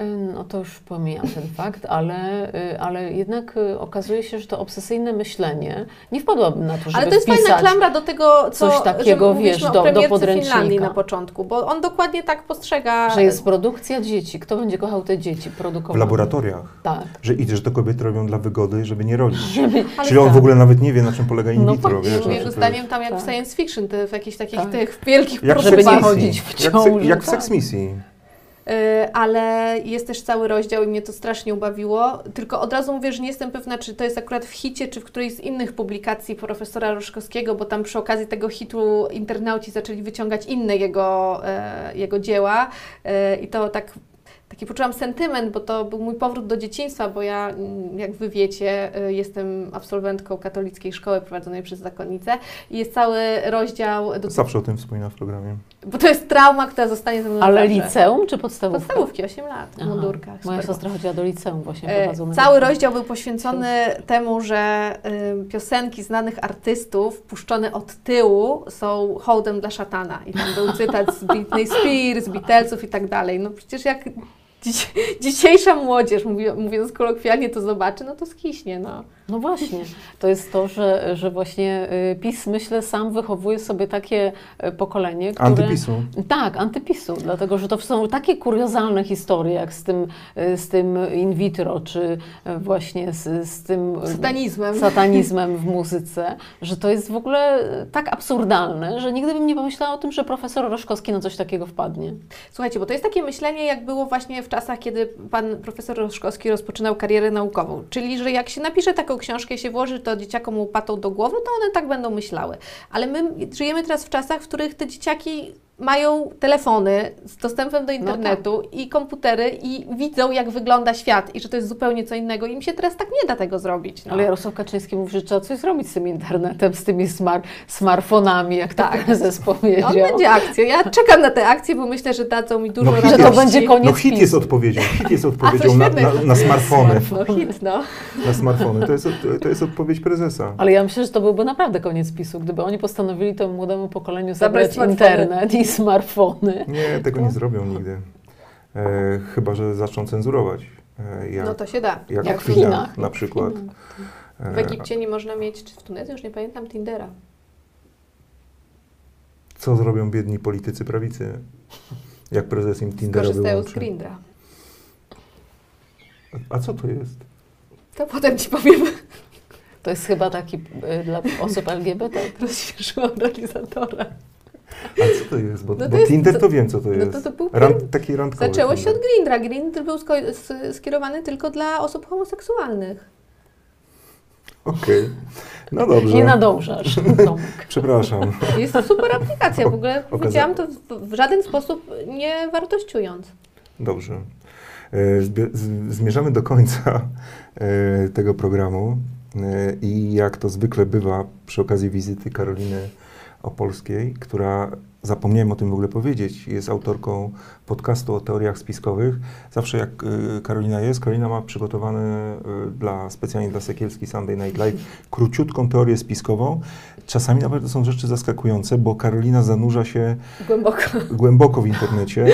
[SPEAKER 3] Y, No to już pomijam ten fakt, ale, y, ale jednak y, okazuje się, że to obsesyjne myślenie nie wpadłabym na to, żeby
[SPEAKER 4] Ale to jest fajna klamra do tego, co
[SPEAKER 3] coś takiego, wiesz, do- do podręcznika.
[SPEAKER 4] Finlandii na początku, bo on dokładnie tak postrzega.
[SPEAKER 3] Że jest produkcja dzieci. Kto będzie kochał te dzieci
[SPEAKER 2] w
[SPEAKER 3] produkowane?
[SPEAKER 2] laboratoriach.
[SPEAKER 3] Tak.
[SPEAKER 2] Że, I że to kobiety robią dla wygody, żeby nie rodzić.
[SPEAKER 4] Ale
[SPEAKER 2] Czyli on
[SPEAKER 3] tak.
[SPEAKER 2] w ogóle nawet nie wie, na czym polega in
[SPEAKER 3] No
[SPEAKER 2] vitro,
[SPEAKER 3] właśnie,
[SPEAKER 2] wiesz.
[SPEAKER 4] Jego
[SPEAKER 2] to
[SPEAKER 4] zdaniem tam jak
[SPEAKER 3] tak.
[SPEAKER 4] w science fiction, te, w jakichś takich
[SPEAKER 3] Tak.
[SPEAKER 4] tych wielkich
[SPEAKER 2] Jak w
[SPEAKER 3] Żeby
[SPEAKER 2] Misji.
[SPEAKER 3] chodzić w
[SPEAKER 2] Jak,
[SPEAKER 3] ciąży,
[SPEAKER 2] se, jak w
[SPEAKER 3] tak.
[SPEAKER 2] Sex Misji.
[SPEAKER 4] Y, ale jest też cały rozdział i mnie to strasznie ubawiło. Tylko od razu mówię, że nie jestem pewna, czy to jest akurat w hicie, czy w którejś z innych publikacji profesora Ruszkowskiego, bo tam przy okazji tego hitu internauci zaczęli wyciągać inne jego, e, jego dzieła e, i to tak taki poczułam sentyment, bo to był mój powrót do dzieciństwa, bo ja, mm, jak wy wiecie, y, jestem absolwentką katolickiej szkoły prowadzonej przez zakonnicę i jest cały rozdział, do,
[SPEAKER 2] Zawsze o tym wspomina w programie.
[SPEAKER 4] bo to jest trauma, która zostanie ze mną
[SPEAKER 3] Ale
[SPEAKER 4] zawsze.
[SPEAKER 3] liceum czy podstawówka?
[SPEAKER 4] Podstawówki, 8 lat, w
[SPEAKER 3] Aha.
[SPEAKER 4] mundurkach.
[SPEAKER 3] Moja siostra chodziła do liceum właśnie
[SPEAKER 4] E,
[SPEAKER 3] prowadzonego.
[SPEAKER 4] Cały rozdział był poświęcony temu, że y, piosenki znanych artystów puszczone od tyłu są hołdem dla szatana. I tam był cytat z Britney Spears, Beatlesów i tak dalej. No przecież jak dzisiejsza młodzież, mówi, mówiąc kolokwialnie, to zobaczy, no to skiśnie, no.
[SPEAKER 3] No właśnie, to jest to, że, że właśnie y, PiS, myślę, sam wychowuje sobie takie y, pokolenie, które...
[SPEAKER 2] Antypisu.
[SPEAKER 3] Tak, antypisu, dlatego że to są takie kuriozalne historie, jak z tym, y, z tym in vitro, czy właśnie z, z tym
[SPEAKER 4] Satanizmem.
[SPEAKER 3] satanizmem w muzyce, że to jest w ogóle tak absurdalne, że nigdy bym nie pomyślała o tym, że profesor Roszkowski na coś takiego wpadnie.
[SPEAKER 4] Słuchajcie, bo to jest takie myślenie, jak było właśnie w czasach, kiedy pan profesor Roszkowski rozpoczynał karierę naukową. Czyli, że jak się napisze taką książkę i się włoży to dzieciakom łopatą do głowy, to one tak będą myślały. Ale my żyjemy teraz w czasach, w których te dzieciaki mają telefony z dostępem do internetu i komputery i widzą, jak wygląda świat i że to jest zupełnie co innego. Im się teraz tak nie da tego zrobić. No.
[SPEAKER 3] Ale Jarosław Kaczyński mówi, że trzeba coś zrobić z tym internetem, z tymi smar smartfonami, jak tak
[SPEAKER 4] Tak.
[SPEAKER 3] prezes powiedział.
[SPEAKER 4] On będzie akcją. Ja czekam na tę akcję, bo myślę, że dadzą mi dużo
[SPEAKER 2] No,
[SPEAKER 3] że
[SPEAKER 2] hit
[SPEAKER 3] to będzie koniec
[SPEAKER 2] No hit jest odpowiedzią. Hit jest odpowiedzią na, na, na smartfony.
[SPEAKER 4] No hit, no.
[SPEAKER 2] Na smartfony. To jest, to jest odpowiedź prezesa.
[SPEAKER 3] Ale ja myślę, że to byłby naprawdę koniec PiSu, gdyby oni postanowili temu młodemu pokoleniu
[SPEAKER 4] Zabrać
[SPEAKER 3] internet i smartfony.
[SPEAKER 2] Nie, tego nie zrobią nigdy. E, chyba, że zaczną cenzurować. E, jak,
[SPEAKER 4] No to się da.
[SPEAKER 2] jak,
[SPEAKER 3] jak
[SPEAKER 2] w
[SPEAKER 3] w
[SPEAKER 2] Chinach,
[SPEAKER 3] Chinach.
[SPEAKER 2] na przykład.
[SPEAKER 4] W
[SPEAKER 2] E,
[SPEAKER 4] Egipcie nie można mieć, czy w Tunezji, już nie pamiętam, Tindera.
[SPEAKER 2] Co zrobią biedni politycy prawicy? Jak prezes im Tindera
[SPEAKER 4] Korzystają z? Grindra.
[SPEAKER 2] A co to jest?
[SPEAKER 4] To potem Ci powiem.
[SPEAKER 3] To jest chyba taki y, dla osób LGBT.
[SPEAKER 4] Rozświeżyłam realizatora.
[SPEAKER 2] A co to jest? Bo,
[SPEAKER 4] No to
[SPEAKER 2] bo
[SPEAKER 4] jest-
[SPEAKER 2] Tinder
[SPEAKER 4] to-
[SPEAKER 2] wiem, co to
[SPEAKER 4] no
[SPEAKER 2] jest.
[SPEAKER 4] to to był
[SPEAKER 2] Rand, taki randkowy
[SPEAKER 4] Zaczęło się od Grindra. Grindr był skierowany tylko dla osób homoseksualnych.
[SPEAKER 2] Okej. No dobrze.
[SPEAKER 3] Nie nadążasz.
[SPEAKER 2] Przepraszam.
[SPEAKER 4] Jest to super aplikacja. W ogóle
[SPEAKER 2] Okaza-
[SPEAKER 4] powiedziałam to w, w żaden sposób nie wartościując.
[SPEAKER 2] Dobrze. E, Zmierzamy do końca e, tego programu e, i jak to zwykle bywa przy okazji wizyty Karoliny Opolskiej, która, zapomniałem o tym w ogóle powiedzieć, jest autorką podcastu o teoriach spiskowych. Zawsze jak e, Karolina jest, Karolina ma przygotowane e, dla, specjalnie dla Sekielski Sunday Night Live króciutką teorię spiskową. Czasami nawet to są rzeczy zaskakujące, bo Karolina zanurza się
[SPEAKER 4] Głęboko.
[SPEAKER 2] głęboko w internecie.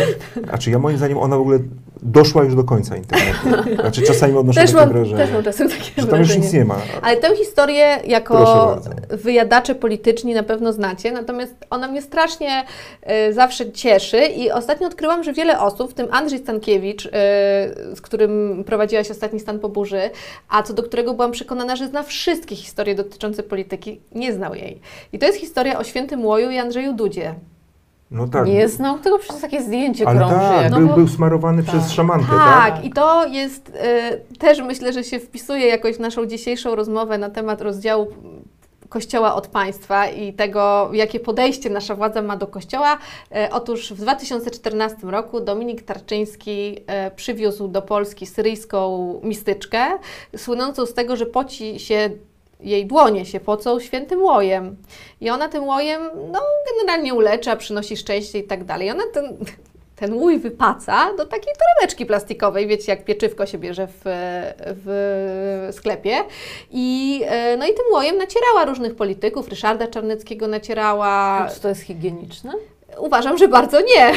[SPEAKER 2] Znaczy ja moim zdaniem ona w ogóle doszła już do końca internetu. Znaczy czasami odnoszę
[SPEAKER 4] Też
[SPEAKER 2] takie
[SPEAKER 4] mam,
[SPEAKER 2] wrażenie,
[SPEAKER 4] też mam czasem takie
[SPEAKER 2] że tam już nic nie ma.
[SPEAKER 4] Ale tę historię jako wyjadacze polityczni na pewno znacie, natomiast ona mnie strasznie e, zawsze cieszy i ostatnio odkryłam, że wiele osób, w tym Andrzej Stankiewicz, e, z którym prowadziłaś ostatni stan po burzy, a co do którego byłam przekonana, że zna wszystkie historie dotyczące polityki, nie znał jej. I to jest historia o Świętym Łoju i Andrzeju Dudzie.
[SPEAKER 2] No tak.
[SPEAKER 3] Nie znał tego, przecież takie zdjęcie
[SPEAKER 2] Ale
[SPEAKER 3] krąży.
[SPEAKER 2] tak,
[SPEAKER 4] No
[SPEAKER 2] był,
[SPEAKER 4] bo-
[SPEAKER 2] był smarowany
[SPEAKER 3] Tak.
[SPEAKER 2] przez szamankę,
[SPEAKER 4] Tak,
[SPEAKER 2] tak?
[SPEAKER 4] i to jest e, też myślę, że się wpisuje jakoś w naszą dzisiejszą rozmowę na temat rozdziału Kościoła od państwa i tego, jakie podejście nasza władza ma do Kościoła. E, otóż w 2014 roku Dominik Tarczyński e, przywiózł do Polski syryjską mistyczkę, słynącą z tego, że poci się jej dłonie się pocą świętym łojem. I ona tym łojem, no, generalnie ulecza, przynosi szczęście i tak dalej. Ona ten, ten łój wypaca do takiej torebeczki plastikowej, wiecie, jak pieczywko się bierze w, w sklepie. I, e, no i tym łojem nacierała różnych polityków, Ryszarda Czarneckiego nacierała.
[SPEAKER 3] Czy to jest higieniczne?
[SPEAKER 4] Uważam, że bardzo nie.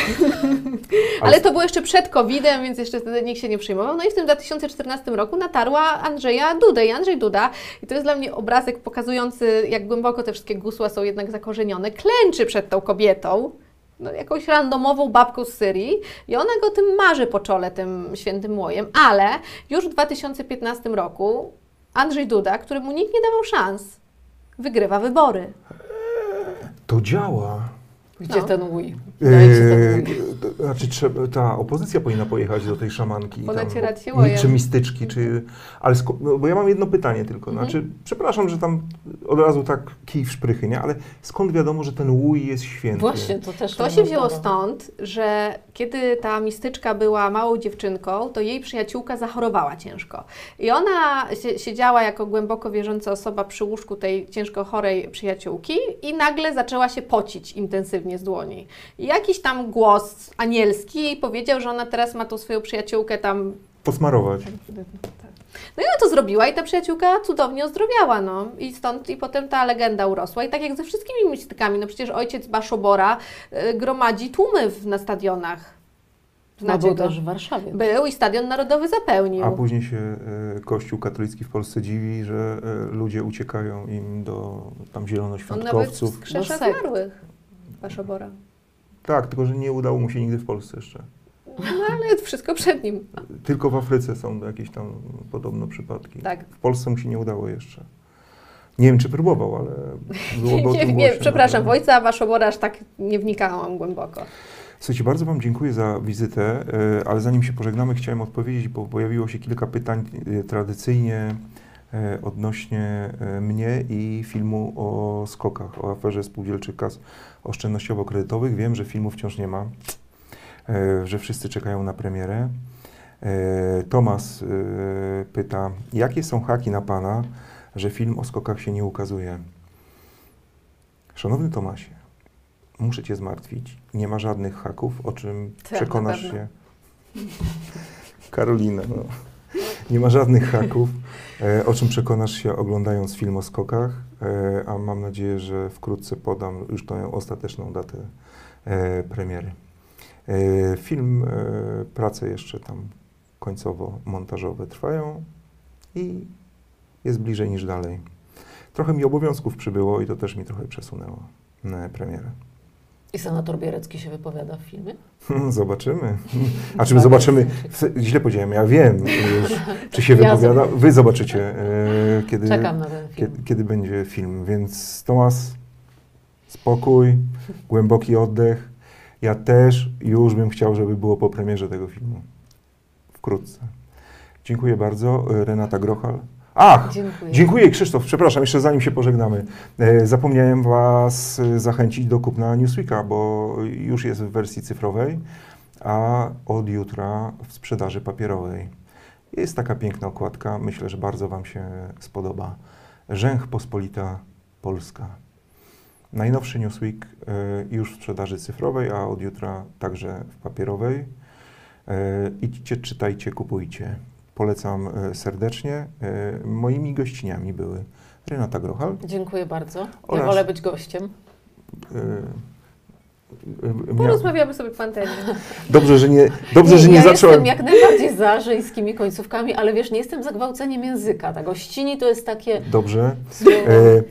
[SPEAKER 2] Ale-
[SPEAKER 4] to było jeszcze przed COVID-em, więc jeszcze wtedy nikt się nie przejmował. No i w tym 2014 roku natarła Andrzeja Dudę i Andrzej Duda, i to jest dla mnie obrazek pokazujący, jak głęboko te wszystkie gusła są jednak zakorzenione, klęczy przed tą kobietą, no, jakąś randomową babką z Syrii i ona go tym marzy po czole, tym świętym łojem, ale już w 2015 roku Andrzej Duda, któremu nikt nie dawał szans, wygrywa wybory.
[SPEAKER 2] To działa.
[SPEAKER 3] Gdzie
[SPEAKER 4] No.
[SPEAKER 3] ten łój? Dajcie ten łój.
[SPEAKER 2] to znaczy, trzeba, ta opozycja powinna pojechać do tej szamanki.
[SPEAKER 4] Ponacierać się łojem.
[SPEAKER 2] Czy mistyczki, czy... Ale sko- no, bo ja mam jedno pytanie tylko.
[SPEAKER 4] Mhm.
[SPEAKER 2] Znaczy, przepraszam, że tam od razu tak kij w szprychy, nie? Ale skąd wiadomo, że ten łój jest święty?
[SPEAKER 3] Właśnie, to też
[SPEAKER 4] To się wzięło stąd, że kiedy ta mistyczka była małą dziewczynką, to jej przyjaciółka zachorowała ciężko. I ona sie- siedziała jako głęboko wierząca osoba przy łóżku tej ciężko chorej przyjaciółki i nagle zaczęła się pocić intensywnie z dłoni. I jakiś tam głos anielski jej powiedział, że ona teraz ma tą swoją przyjaciółkę tam
[SPEAKER 2] Posmarować.
[SPEAKER 4] no i ona to zrobiła i ta przyjaciółka cudownie ozdrowiała, no. I stąd i potem ta legenda urosła. I tak jak ze wszystkimi mistykami, no przecież ojciec Baszobora y, gromadzi tłumy w, na stadionach.
[SPEAKER 3] No
[SPEAKER 4] Znacie
[SPEAKER 3] był
[SPEAKER 4] go?
[SPEAKER 3] też w Warszawie.
[SPEAKER 4] Był i Stadion Narodowy zapełnił.
[SPEAKER 2] A później się e, Kościół katolicki w Polsce dziwi, że e, ludzie uciekają im do tam
[SPEAKER 4] On nawet
[SPEAKER 2] zielonoświątkowców.
[SPEAKER 4] skrzesza
[SPEAKER 3] Do sekt.
[SPEAKER 4] zmarłych. Waszobora.
[SPEAKER 2] Tak, tylko że nie udało mu się nigdy w Polsce jeszcze.
[SPEAKER 4] No ale wszystko przed nim.
[SPEAKER 2] Tylko w Afryce są jakieś tam podobno przypadki.
[SPEAKER 4] Tak.
[SPEAKER 2] W Polsce mu się nie udało jeszcze. Nie wiem, czy próbował, ale byłoby o
[SPEAKER 4] Nie,
[SPEAKER 2] tym
[SPEAKER 4] nie,
[SPEAKER 2] głośno
[SPEAKER 4] przepraszam,
[SPEAKER 2] na
[SPEAKER 4] w ojca Waszobora aż tak nie wnikałam głęboko.
[SPEAKER 2] Słuchajcie, bardzo Wam dziękuję za wizytę, e, ale zanim się pożegnamy, chciałem odpowiedzieć, bo pojawiło się kilka pytań e, tradycyjnie e, odnośnie mnie i filmu o skokach, o aferze spółdzielczych kas oszczędnościowo-kredytowych. Wiem, że filmu wciąż nie ma, e, że wszyscy czekają na premierę. E, Tomas e, pyta, jakie są haki na Pana, że film o skokach się nie ukazuje? Szanowny Tomasie, muszę Cię zmartwić. Nie ma żadnych haków, o czym
[SPEAKER 4] Tak, na
[SPEAKER 2] przekonasz się. Karolina, no. Nie ma żadnych haków, o czym przekonasz się oglądając film o skokach, e, a mam nadzieję, że wkrótce podam już tą ostateczną datę e, premiery. E, film, e, prace jeszcze tam końcowo-montażowe trwają i jest bliżej niż dalej. Trochę mi obowiązków przybyło i to też mi trochę przesunęło e, premierę.
[SPEAKER 3] I senator Bierecki się wypowiada w filmie?
[SPEAKER 2] Zobaczymy. A czy my zobaczymy, źle powiedziałem, ja wiem czy się wypowiada. Wy zobaczycie, e, kiedy,
[SPEAKER 3] Czekam na ten film.
[SPEAKER 2] kiedy, kiedy będzie film. Więc Tomas, spokój, głęboki oddech. Ja też już bym chciał, żeby było po premierze tego filmu. Wkrótce. Dziękuję bardzo. Renata Grochal. Ach!
[SPEAKER 3] Dziękuję.
[SPEAKER 2] Dziękuję Krzysztof, przepraszam, jeszcze zanim się pożegnamy. E, zapomniałem Was e, zachęcić do kupna Newsweeka, bo już jest w wersji cyfrowej, a od jutra w sprzedaży papierowej. Jest taka piękna okładka, myślę, że bardzo Wam się spodoba. Rzęch Pospolita Polska. Najnowszy Newsweek e, już w sprzedaży cyfrowej, a od jutra także w papierowej. Idźcie, czytajcie, kupujcie. Polecam e, serdecznie. E, Moimi gościniami były Renata Grochal.
[SPEAKER 3] Dziękuję bardzo. Ja
[SPEAKER 2] Oraz-
[SPEAKER 3] wolę być gościem.
[SPEAKER 2] e,
[SPEAKER 4] Porozmawiamy sobie po antenie.
[SPEAKER 2] Dobrze, że nie, dobrze, że nie
[SPEAKER 3] ja
[SPEAKER 2] zacząłem.
[SPEAKER 3] jestem jak najbardziej za żeńskimi końcówkami, ale wiesz, nie jestem za gwałceniem języka. Ta gościni to jest takie
[SPEAKER 2] Dobrze. E,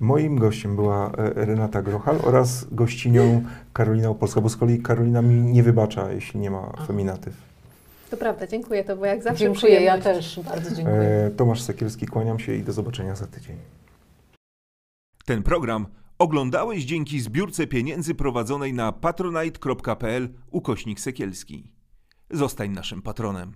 [SPEAKER 2] Moim gościem była Renata Grochal oraz gościnią Karolina Opolska, bo z kolei Karolina mi nie wybacza, jeśli nie ma feminatyw.
[SPEAKER 4] To prawda, dziękuję, to bo jak zawsze
[SPEAKER 3] Dziękuję, ja
[SPEAKER 4] przyjemność.
[SPEAKER 3] też bardzo dziękuję.
[SPEAKER 2] E, Tomasz Sekielski, kłaniam się i do zobaczenia za tydzień.
[SPEAKER 1] Ten program oglądałeś dzięki zbiórce pieniędzy prowadzonej na patronite.pl ukośnik Sekielski. Zostań naszym patronem.